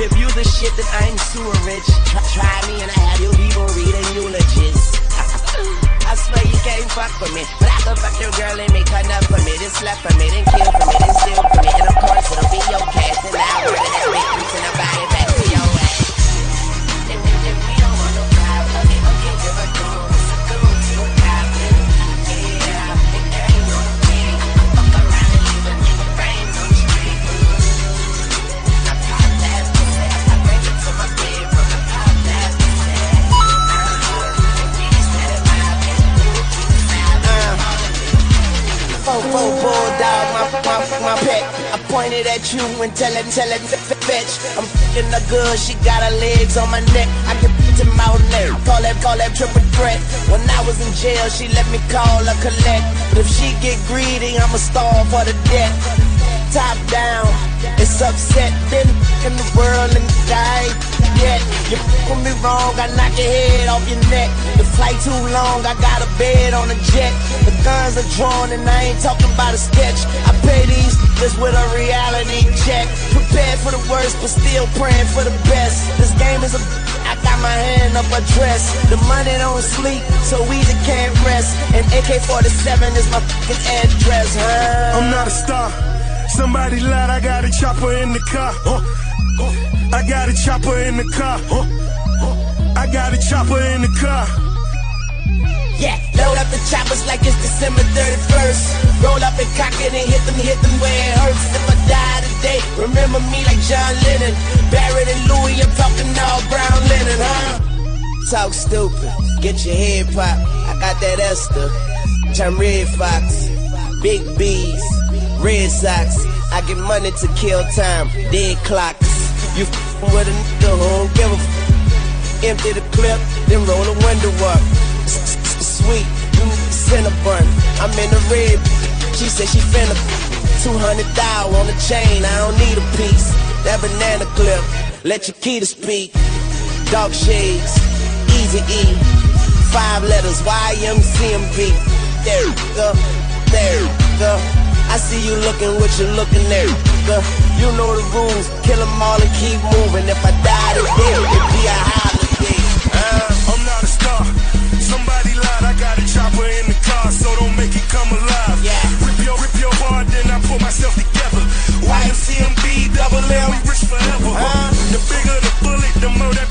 If you the shit, then I'm sewer rich. Try, try me and I have you people reading eulogies. I swear you can't fuck with me, but I can fuck your girl and make her nut for me, then slap for me, then kill for me, then steal for me, and of course it'll be your cash, and I'll order that piece and I'll buy it back Four, bulldog, my, my, my pet. I pointed at you and tell it, tell it. I'm f***ing the good, she got her legs on my neck. I can beat him out neck. Call that, call that triple threat. When I was in jail, she let me call her collect. But if she get greedy, I'ma stall for the debt. Top down, it's upset. Been in the world and die yet. You with me wrong, I knock your head off your neck. The flight too long, I got a bed on a jet. The guns are drawn and I ain't talking about a sketch. I pay these just with a reality check. Prepared for the worst, but still praying for the best. This game is a I got my hand up a dress. The money don't sleep, so we just can't rest. And AK-47 is my fucking address, huh?
I'm not a star. Somebody lied, I got a chopper in the car. I got a chopper in the car. I got a chopper in the car.
Yeah, load up the choppers like it's December 31st. Roll up and cock it and hit them, hit them where it hurts. If I die today, remember me like John Lennon. Barrett and Louis, I'm talking all brown linen, huh? Talk stupid, get your head popped. I got that Esther, turn Redd Foxx, Big B's, Red Sox. I get money to kill time, dead clocks. You f***ing with a nigga who don't give a f- Empty the clip, then roll the window up. Sweet, you Cinnabon. I'm in the red. She said she finna 200 thou on the chain. I don't need a piece. That banana clip, let your key to speak. Dark shades, easy E. Five letters, YMCMB. There go, there go. I see you looking what you looking there. Go. You know the rules, kill them all and keep moving. If I die today, it'd be a holiday. Uh,
I'm not a star. Somebody lied, I got a chopper in the car, so don't make it come alive.
Yeah.
Rip your, rip your heart, then I pull myself together. YMCMB, double L, we rich forever. The bigger the bullet, the more that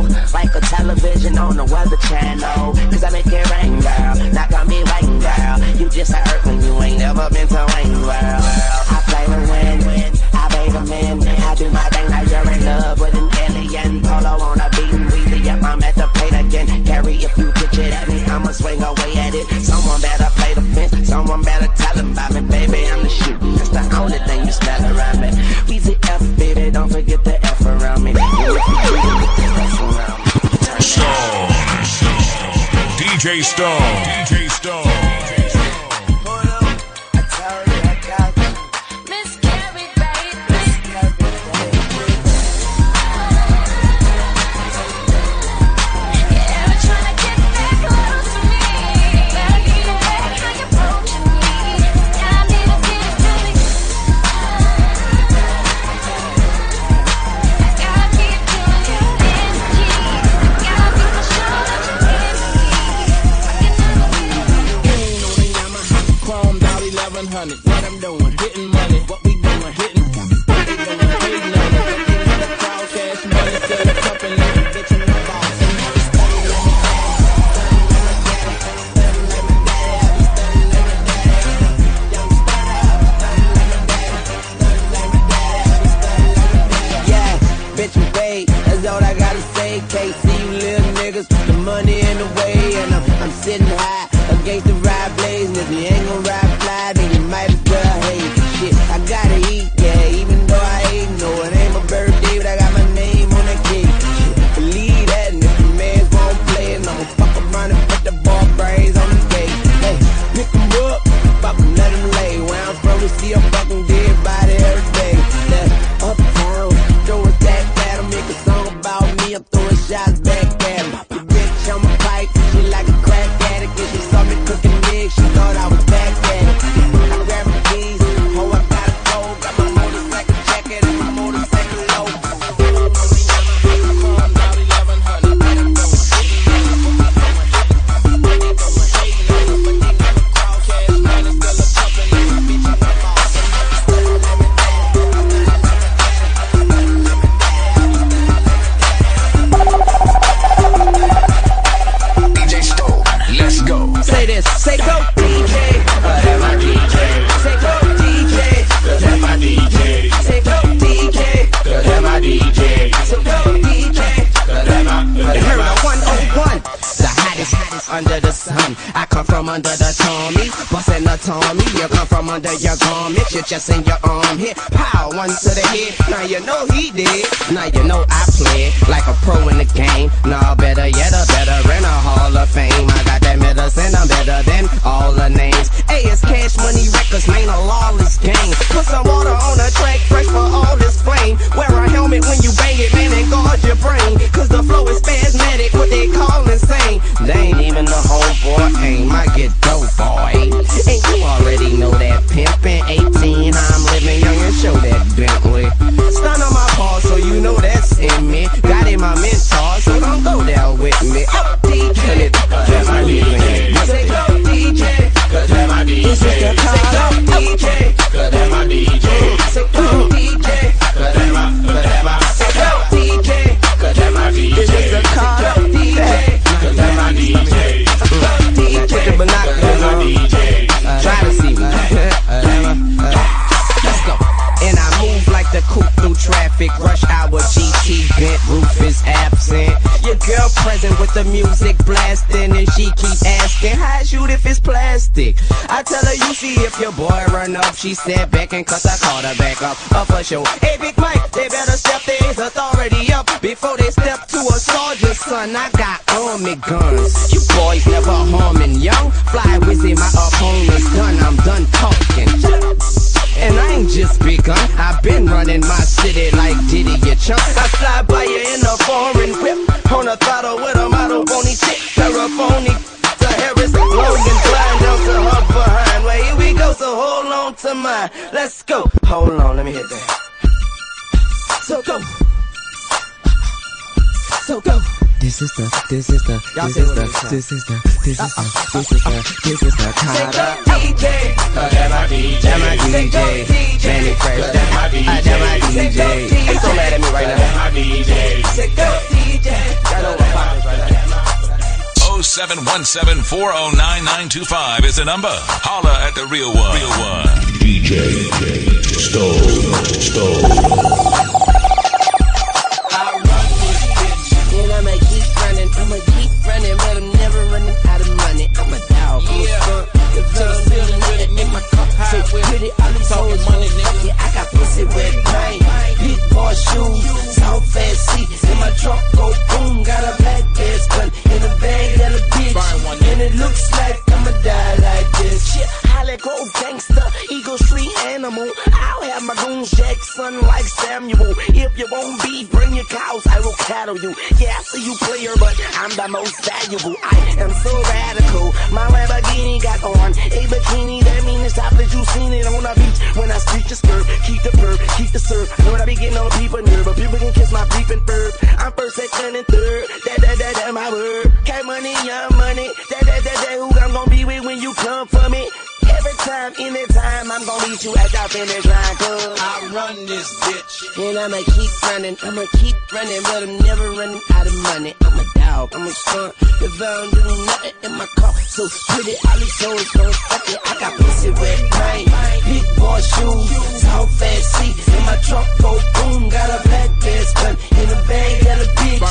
like
a television on the weather channel. Cause I make it rain, girl. Not gonna be rain, girl. You just a earth when you ain't never been to rain, girl. I play to win, I pay the men. I do my thing like you're in love with an alien. Polo on a beat and weezy, yep, I'm at the plate again. Carry if you pitch it at me, I'ma swing away at it. Someone better play the fence, someone better tell them about me, baby. I'm the shoot. That's the only thing you smell around me. Weezy F, baby, don't forget the
DJ Stone. DJ Stone.
Up. She said back and cause I called her back up. Up for show. Hey, Big Mike, they better step their authority up before they step to a soldier's son. I got army guns. You boys never harming young. Fly Weezy, my opponent's done. I'm done talking. And I ain't just begun. I've been running my city like Diddy, you chump. I slide by you in a foreign whip. On a mine. Let's go. Hold on, let me hit that. So go. So go.
This is the, this is the, this is the,
it is, huh?
this is the, this is the, this is the, this is the
Say go
Carter.
DJ.
That my DJ.
That my
Say go
DJ,
DJ.
Mannie Fresh.
That my
Ah, That my
Say go
DJ.
DJ.
They so mad at me right
That
now.
my DJ.
Say go DJ. I know what poppin' right now.
0717 409 is the number. Holla at the real one. Real one. DJ Stone. Stone.
I run this bitch, and I'ma keep running. I'ma keep running, but I'm never running out of money. I'm a dog, I'm a skunk. The venom really lit it, make my cup high. So pretty, all these hoes money, fuck it. I got pussy with pain. Big boy shoes, soft fast seat. In my trunk, go boom. Got a black gas gun in a bag that a bitch. And it looks like I'ma die like this. Shit, Holly Grove gangster, Animal. I'll have my goons Jackson like Samuel. If you won't be, bring your cows, I will cattle you. Yeah, I see you player, but I'm the most valuable. I am so radical. My Lamborghini got on a bikini. That means it's top that you seen it on the beach. When I speak the skirt, keep the perp, keep the. I know I be getting on people nerve, but people can kiss my peeping verb. I'm first, second, and third. That, that, that, that, my word. Time time, anytime, I'm gonna meet you at your finish line, cuz.
I run this bitch.
And I'ma keep running, I'ma keep running, but I'm never running out of money. I'm a dog, I'm a skunk. If I don't do nothing in my car, so it, all these hoes gon' fuck it. I got pussy with pain, big boy shoes, tall fast seat. In my trunk go boom, got a black vest gun. In the bag, got a bitch.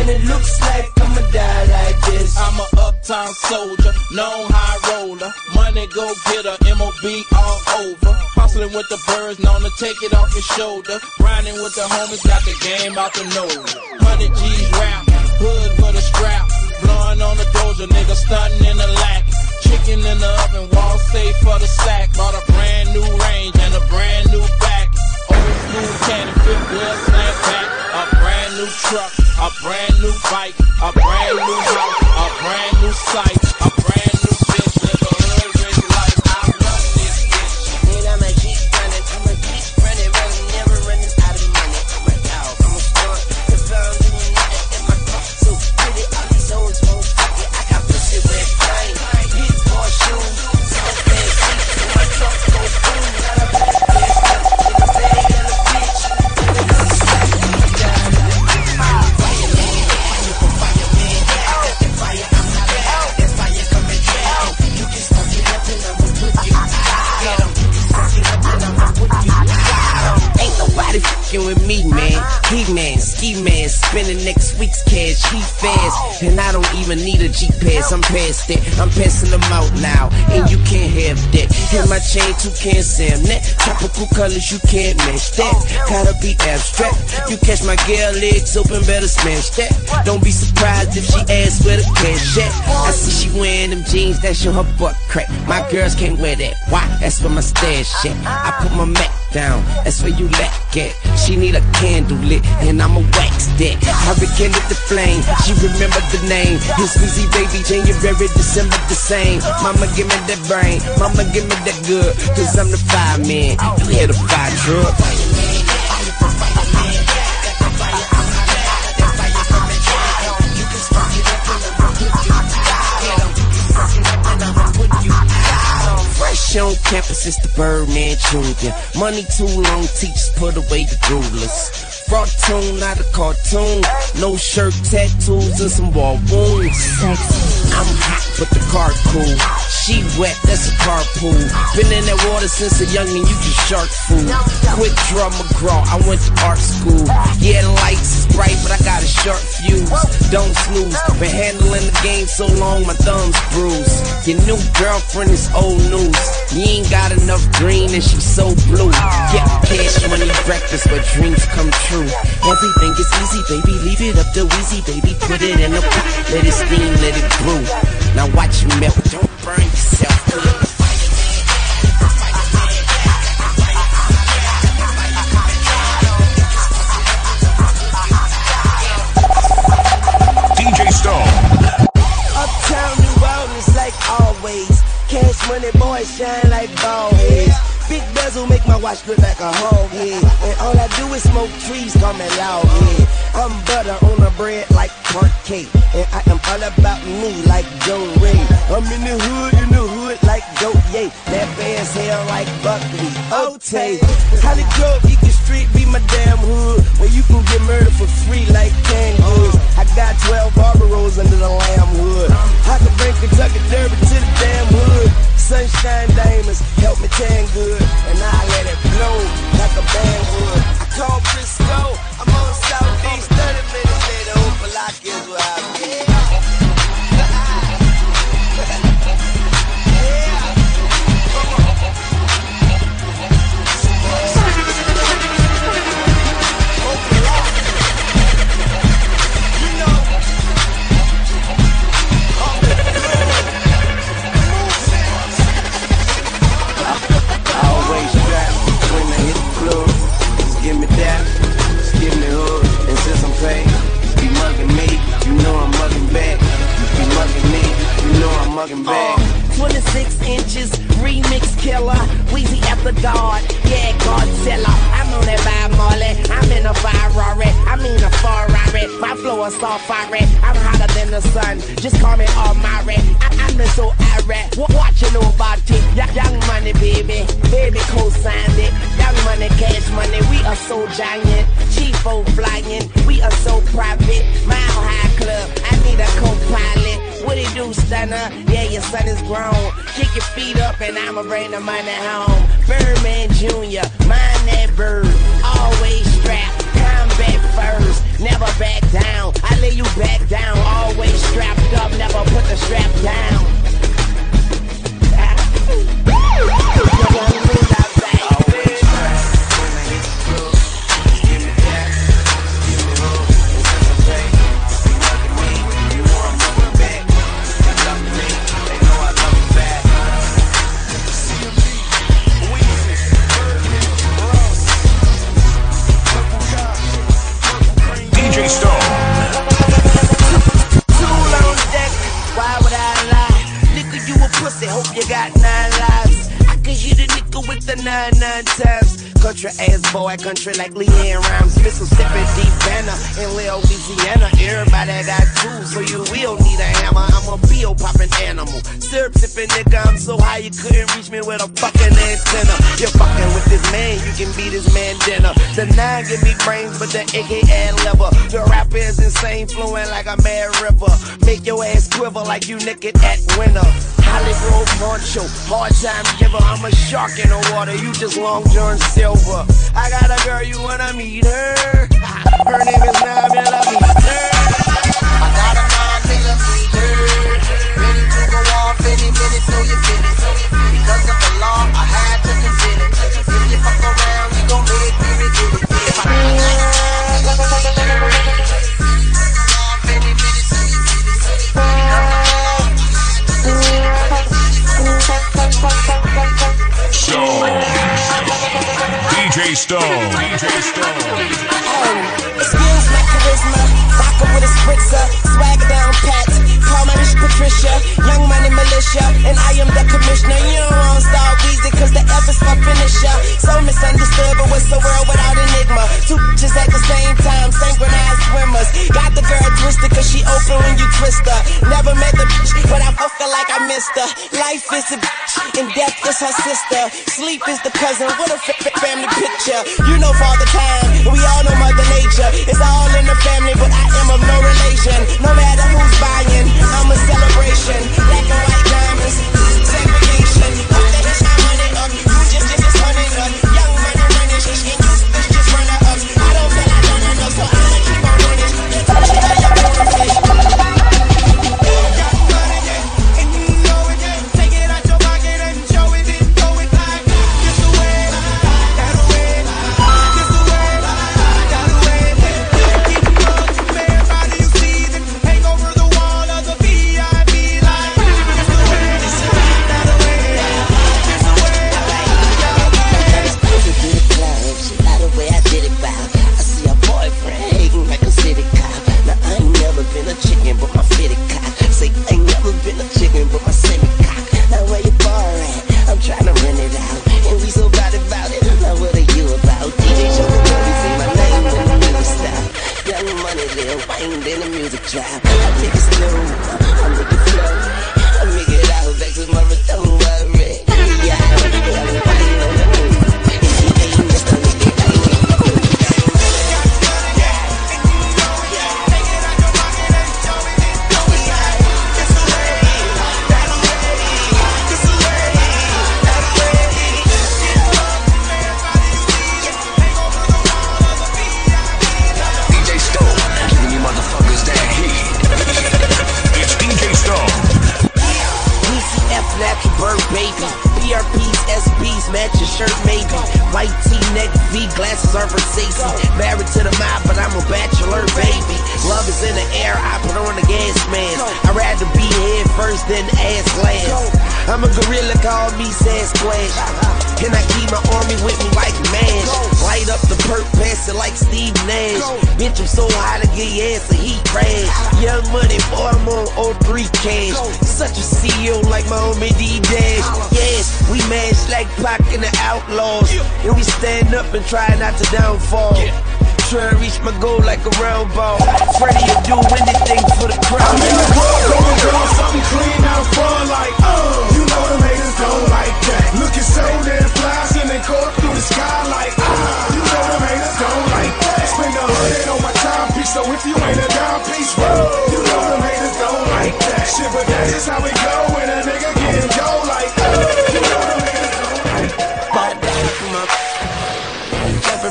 And it looks like I'ma die like this.
I'm a uptown soldier, known high roller. Money go getter, MOB all over. Hustling with the birds, known to take it off your shoulder. Grinding with the homies, got the game out the nose. 100 G's rap, hood for the strap. Blowing on the doja, nigga stunting in the lack. Chicken in the oven, wall safe for the sack. Bought a brand new range and a brand new back. Old school cannon, fifth wheel slam back. A brand new truck, a brand new bike, a brand new house, a brand new site, a brand
cash. Fast, and I don't even need a G pass. I'm past it. I'm passing them out now, and you can't have that. Hit my chain, two can Sam that. Tropical colors, you can't match that. Gotta be abstract. You catch my girl legs open, better smash that. Don't be surprised if she asks where the cash at. I see she wearing them jeans that show her butt crack. My girls can't wear that. Why? That's where my stash at. I put my Mac down. That's where you lack at. She need a candle lit, and I'ma wax that. I rekindled the flame. She remembered the name. It's Weezy Baby, January, December the same. Mama, give me that brain. Mama, give me that good. Cause I'm the fireman. You hear the fire truck. On campus, it's the Birdman Jr. Money too long, teachers put away the rulers. Fraud tune, not a cartoon. No shirt, tattoos, and some wall wounds. I'm hot, but the car cool. She wet, that's a carpool. Been in that water since a youngin', you just shark food. Quick draw McGraw, I went to art school. Yeah, the lights is bright, but I got a sharp fuse. Don't snooze, been handling the game so long, my thumb's bruised. Your new girlfriend is old news. You ain't got enough green and she's so blue. Get cash money breakfast where dreams come true. Everything is easy, baby. Leave it up to Weezy, baby. Put it in a pot, let it steam, let it brew. Now watch you melt, don't burn yourself.
DJ Stone.
Uptown New Orleans like always. Cash money boys shine like ball heads. Bezel make my watch look like a hog head. And all I do is smoke trees, call me loud head. I'm butter on the bread like Parkay. And I am all about me like Joe Ray. I'm in the hood, in the hood like Dope Yay. That band's hair like Buckley. Ote. Holly Grove, Eagle Street be my damn hood. Where you can get murdered for free like canned goods. I got 12 barber rolls under the lamb hood. I can bring Kentucky Derby to the damn hood. Sunshine diamonds help me tan good, and I let it blow like a band would. I call Frisco, I'm on Southeast, 30 minutes later, Opalak is where I know I'm 26 inches, remix killer, Weezy after God, yeah, Godzilla. I'm on that by Molly, I'm in a Ferrari, I mean a Ferrari. My flow is so fiery, I'm hotter than the sun. Just call me Almighty, I, I'm the so irate. Wa- Watch you know about it, y- young money baby. Baby co-signed it. Young money, cash money, we are so giant. Chiefo flying, we are so private. Mile High Club, I need a co-pilot. What it do, stunner? Yeah, your son is grown. Kick your feet up and I'ma bring the money home. Birdman Jr., mind that bird. Always strapped, combat first. Never back down. I lay you back down. Always strapped up, never put the strap down. Country ass boy, country like LeAnn Rimes. Mississippi, deep banner in Lil Louisiana. Everybody got tools, so you will need a hammer. I'm a bill popping animal. Syrup sipping nigga, I'm so high you couldn't reach me with a fucking antenna. You're fucking with this man, you can be this man dinner. The nine give me brains, but the AK add lever. The rapper is insane, flowing like a mad river. Make your ass quiver like you naked at winter. Hollywood poncho, hard time giver. I'm a shark in the water, you just long John Silver. I got a girl, you wanna meet her? Her name is Millimeter.
I
Stone. DJ Stone.
Excuse my charisma, vodka with a spritzer, swagger down pat. Call my bitch Patricia, young money militia, and I am the commissioner. You don't want star Weezy, cause the F is my finisher. So misunderstood, but what's the world without enigma? Two bitches at the same time, synchronized swimmers. Got the girl twisted, cause she open when you twist her. Never met the I missed her. Life is a bitch, and death is her sister. Sleep is the cousin, what a family picture. You know father time, we all know mother nature. It's all in the family, but I am of no relation. No matter who's buying, I'm a celebration. Black and white you do
anything for the crowd. I'm in the club going down something clean out front like, oh. You know
them haters don't like that.
Looking so damn fly, and they caught through the sky like, ah. You know them haters don't like that. Spend a hundred on my timepiece, so if you ain't a dime piece, bro, you
know them haters don't like that.
Shit, but that is how it go when a nigga getting go like, oh. You know them haters don't
like that. Bought that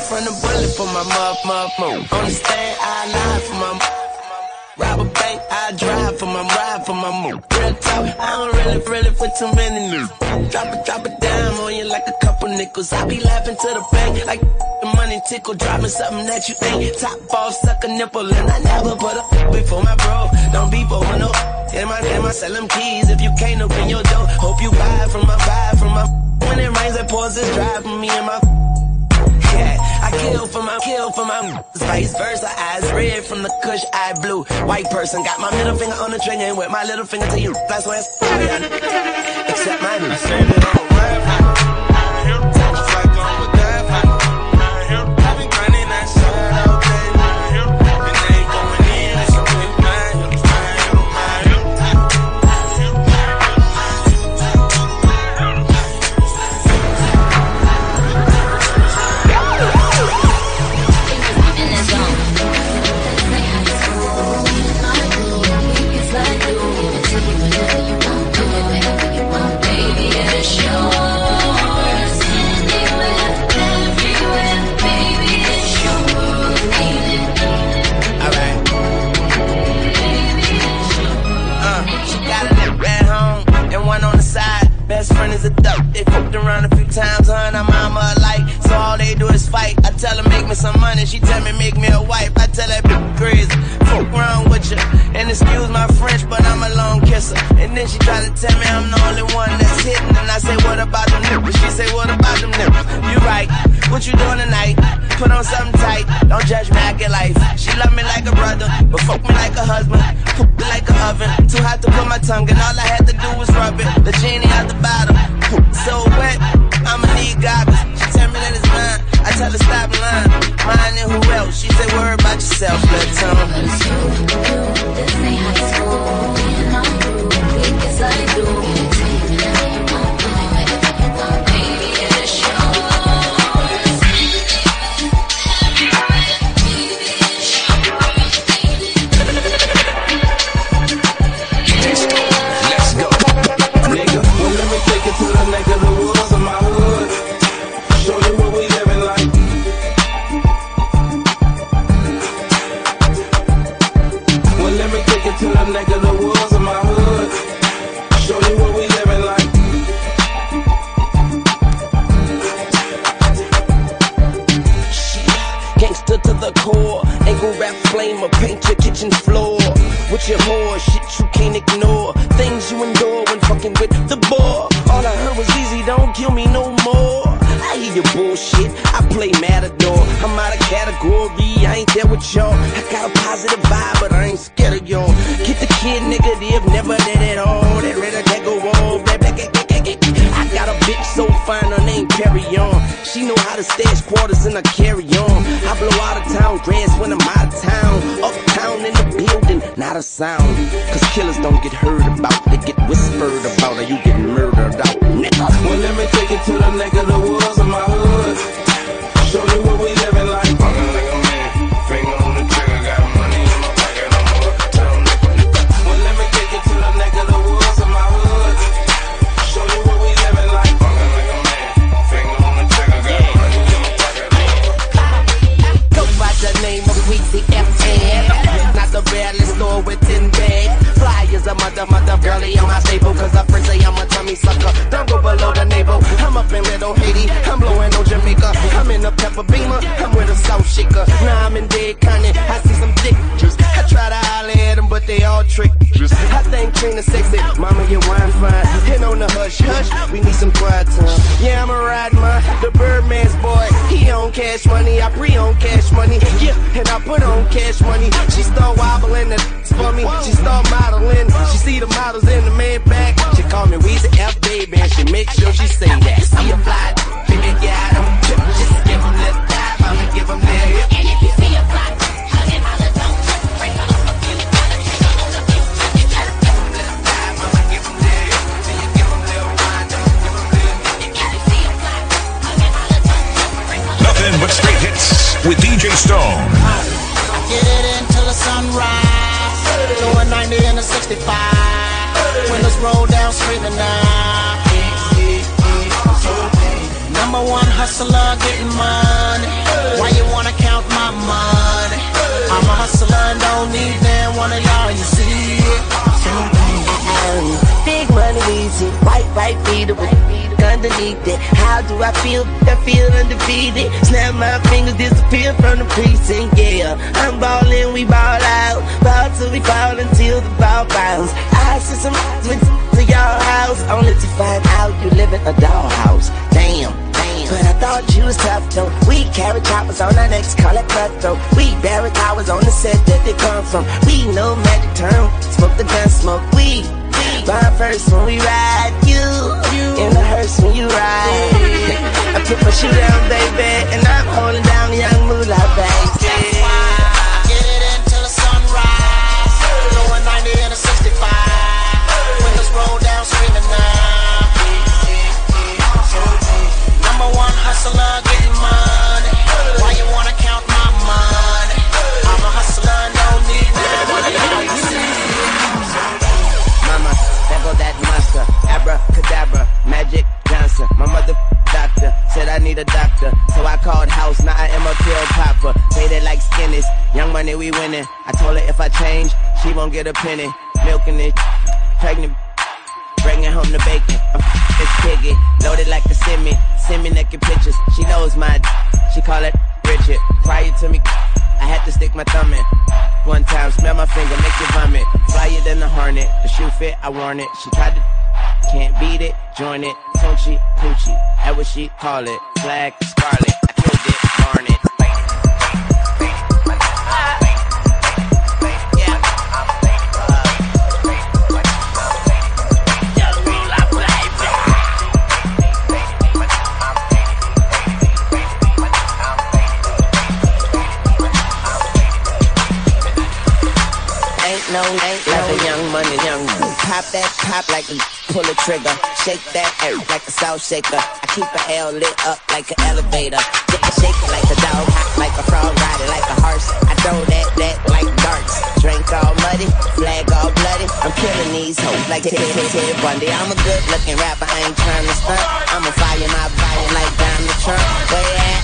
from the bullet for my mother, mother. On the stand, I lied for my mother drive for my ride for my move. Real talk, I don't really, really put too many news. Drop it, drop it down on you like a couple nickels. I be laughing to the bank like the money tickle. Dropping something that you ain't. Top off, suck a nipple, and I never put up before my bro. Don't be for no. In my, in my, sell them keys if you can't open your door. Hope you buy from my, buy from my. When it rains, it pours, it's dry for me and my. Yeah, I kill for my kill for my vice versa. Eyes red from the kush, eye blue. White person got my middle finger on the trigger and with my little finger to you. That's why it's except my new. Fucked around a few times, her and her mama alike. So all they do is fight. I tell her make me some money, she tell me make me a wife. I tell her be crazy, fuck around with you. And excuse my French, but I'm a long kisser. And then she try to tell me I'm the only one that's hitting. And I say what about them nipples? She say what about them nipples? You right. What you doing tonight? Put on something tight. Don't judge me, I get life. She love me like a brother, but fuck me like a husband. Cook like a oven. Too hot to put my tongue in. All I had to do was rub it. The genie out the bottle. So wet, I'ma need goggles. She tell me that it's mine. I tell her stop lying. Mine and who else? She say worry about yourself, little tongue.
Let's to the
core. Ain't gon' rap flame or paint your kitchen floor. With your whore, shit you can't ignore. Things you endure when fucking with the boy. All I heard was easy, don't kill me no more. I hear your bullshit, I play Matador. I'm out of category, I ain't there with y'all. I got a positive vibe, but I ain't scared of y'all. Get the kid negative, never did it all. That red that go off, that back, I got a bitch so fine, Perry on. She know how to stash quarters and I carry on. I blow out of town grass when I'm out of town. Uptown in the building, not a sound. Cause killers don't get heard about, they get whispered about, or you get murdered out. Nigga.
Well, let me take it to the neck of the woods of my hood. Show you what we a
mother, girly on my staple. Cause I first say I'm a tummy sucker. Don't go below the navel. I'm up in Little Haiti. I'm blowing on Jamaica. I'm in a pepper beamer. I'm with a South shaker. Now I'm in Dade County. I see some dick. I try to holler at them, but they all trick. I think Trina sexy. Mama, your wine fine. Hit on the hush, hush. We need some quiet time. Yeah, I'm a ride man. The Birdman's boy. He on cash money. I pre on cash money. Yeah, and I put on cash money. She start wobbling the for me. She start modeling. She see the models in the man back. She call me Weezy F baby, and she make sure she say that. See a fly, baby, out of Just
with DJ Stone.
Get it until the sunrise. Doing 90 65. Windows roll down, screaming now. Number one hustler getting money. Why you wanna count my money? I'm a hustler and don't need one of y'all. You see it?
Big money, easy. Right, right underneath it. How do I feel? I feel undefeated. Snap my fingers, disappear from the precinct. Yeah, I'm ballin', we ball out. Ball till we fall until the ball bounce. I see some went to your house, only to find out you live in a dollhouse. Damn. But I thought you was tough though. We carry choppers on our necks, call it cutthroat. We bury towers on the set that they come from. We know magic term, smoke the gun, smoke weed. Burn first when we ride, you, in the hearse when you ride. I put my shoe down, baby, and I'm holding down
it.
She tried to. Can't beat it, join it. Tunechi, Poochie. That what she call it. Flag, scarlet. I killed it, darn it.
Pop that, pop like pull a trigger. Shake that air like a salt shaker. I keep a L lit up like an elevator. Shake it, shake it like a dog, hot like a frog, ride it like a horse. I throw that, that like darts. Drink all muddy, flag all bloody. I'm killing these hoes like Ted, Ted, Bundy. I'm a good looking rapper, I ain't trying to stunt. I'ma fire my body like Donald Trump. Where you at?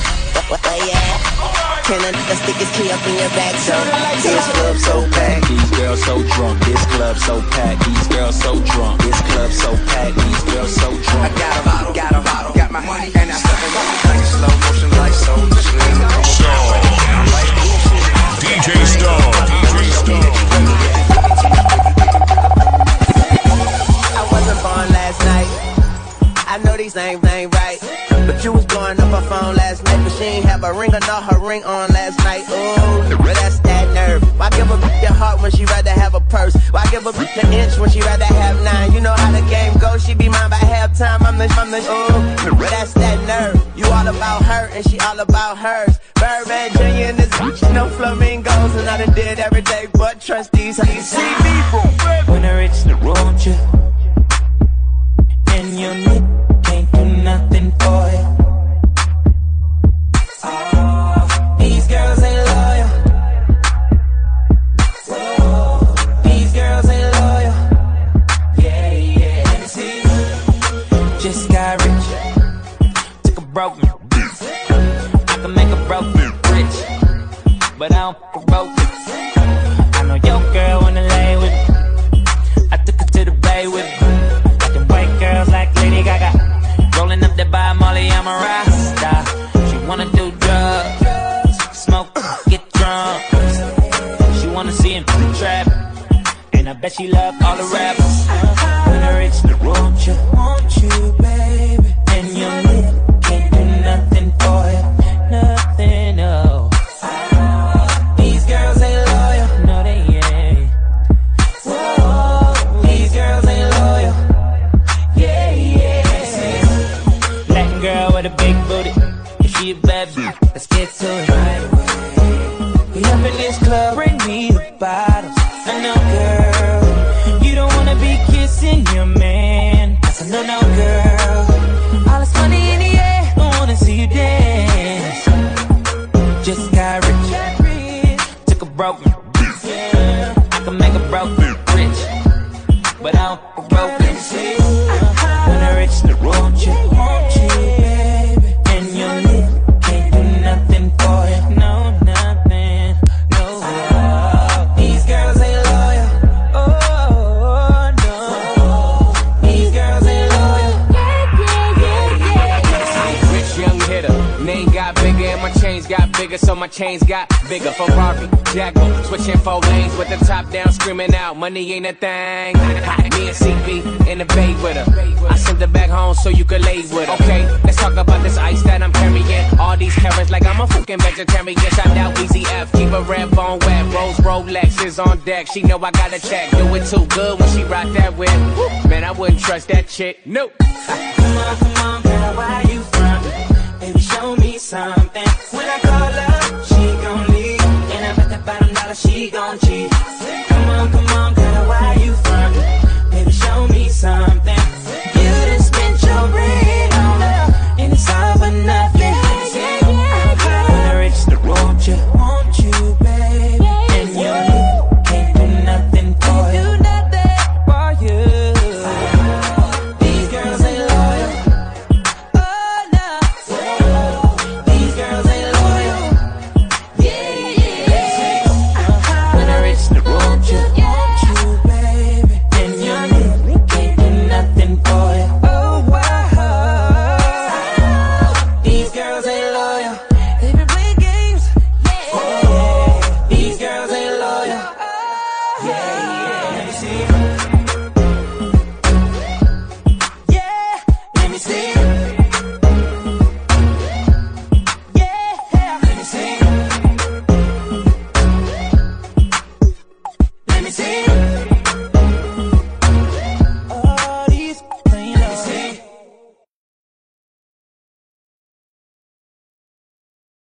Where you at? Can a nigga stick his key up in your back? So
This club so packed, these girls so drunk. This club so packed, these girls so drunk. This club so packed, these girls so drunk. I got a bottle, got a bottle, got my money, and I step around like slow motion, like so. Just lean and come around like
DJ Stone. DJ Stone.
I wasn't born last night. I know these names ain't right. But you was blowing up her phone last night. But she ain't have a ring or not her ring on last night. Ooh, but that's that nerve. Why give a bitch your heart when she rather have a purse? Why give a bitch an inch when she rather have nine? You know how the game goes. She be mine by halftime. I'm the, I'm the, ooh, but that's that nerve. You all about her and she all about hers. Birdman Jr. and this bitch, no flamingos. And I done did every day but trust these. You see me?
When I reach the road, you and your need can't do nothing for broke man. I can make a broke rich, but I don't fuck broke. I know your girl wanna lay with me. I took her to the bay with me. Got them white girls like Lady Gaga. Rolling up that by Molly, I'm a Rasta. She wanna do drugs, smoke, get drunk. She wanna see him the trap. And I bet she love all the rappers. Money
ain't a thing. Me and CB in the bay with her. I sent her back home so you could lay with her. Okay, let's talk about this ice that I'm carrying. All these carrots like I'm a fucking vegetarian. Shout out Easy F, keep a red bone wet. Rose Rolex is on deck. She know I got a check. Do it too good when she rock that whip. Man, I wouldn't trust that chick. Nope.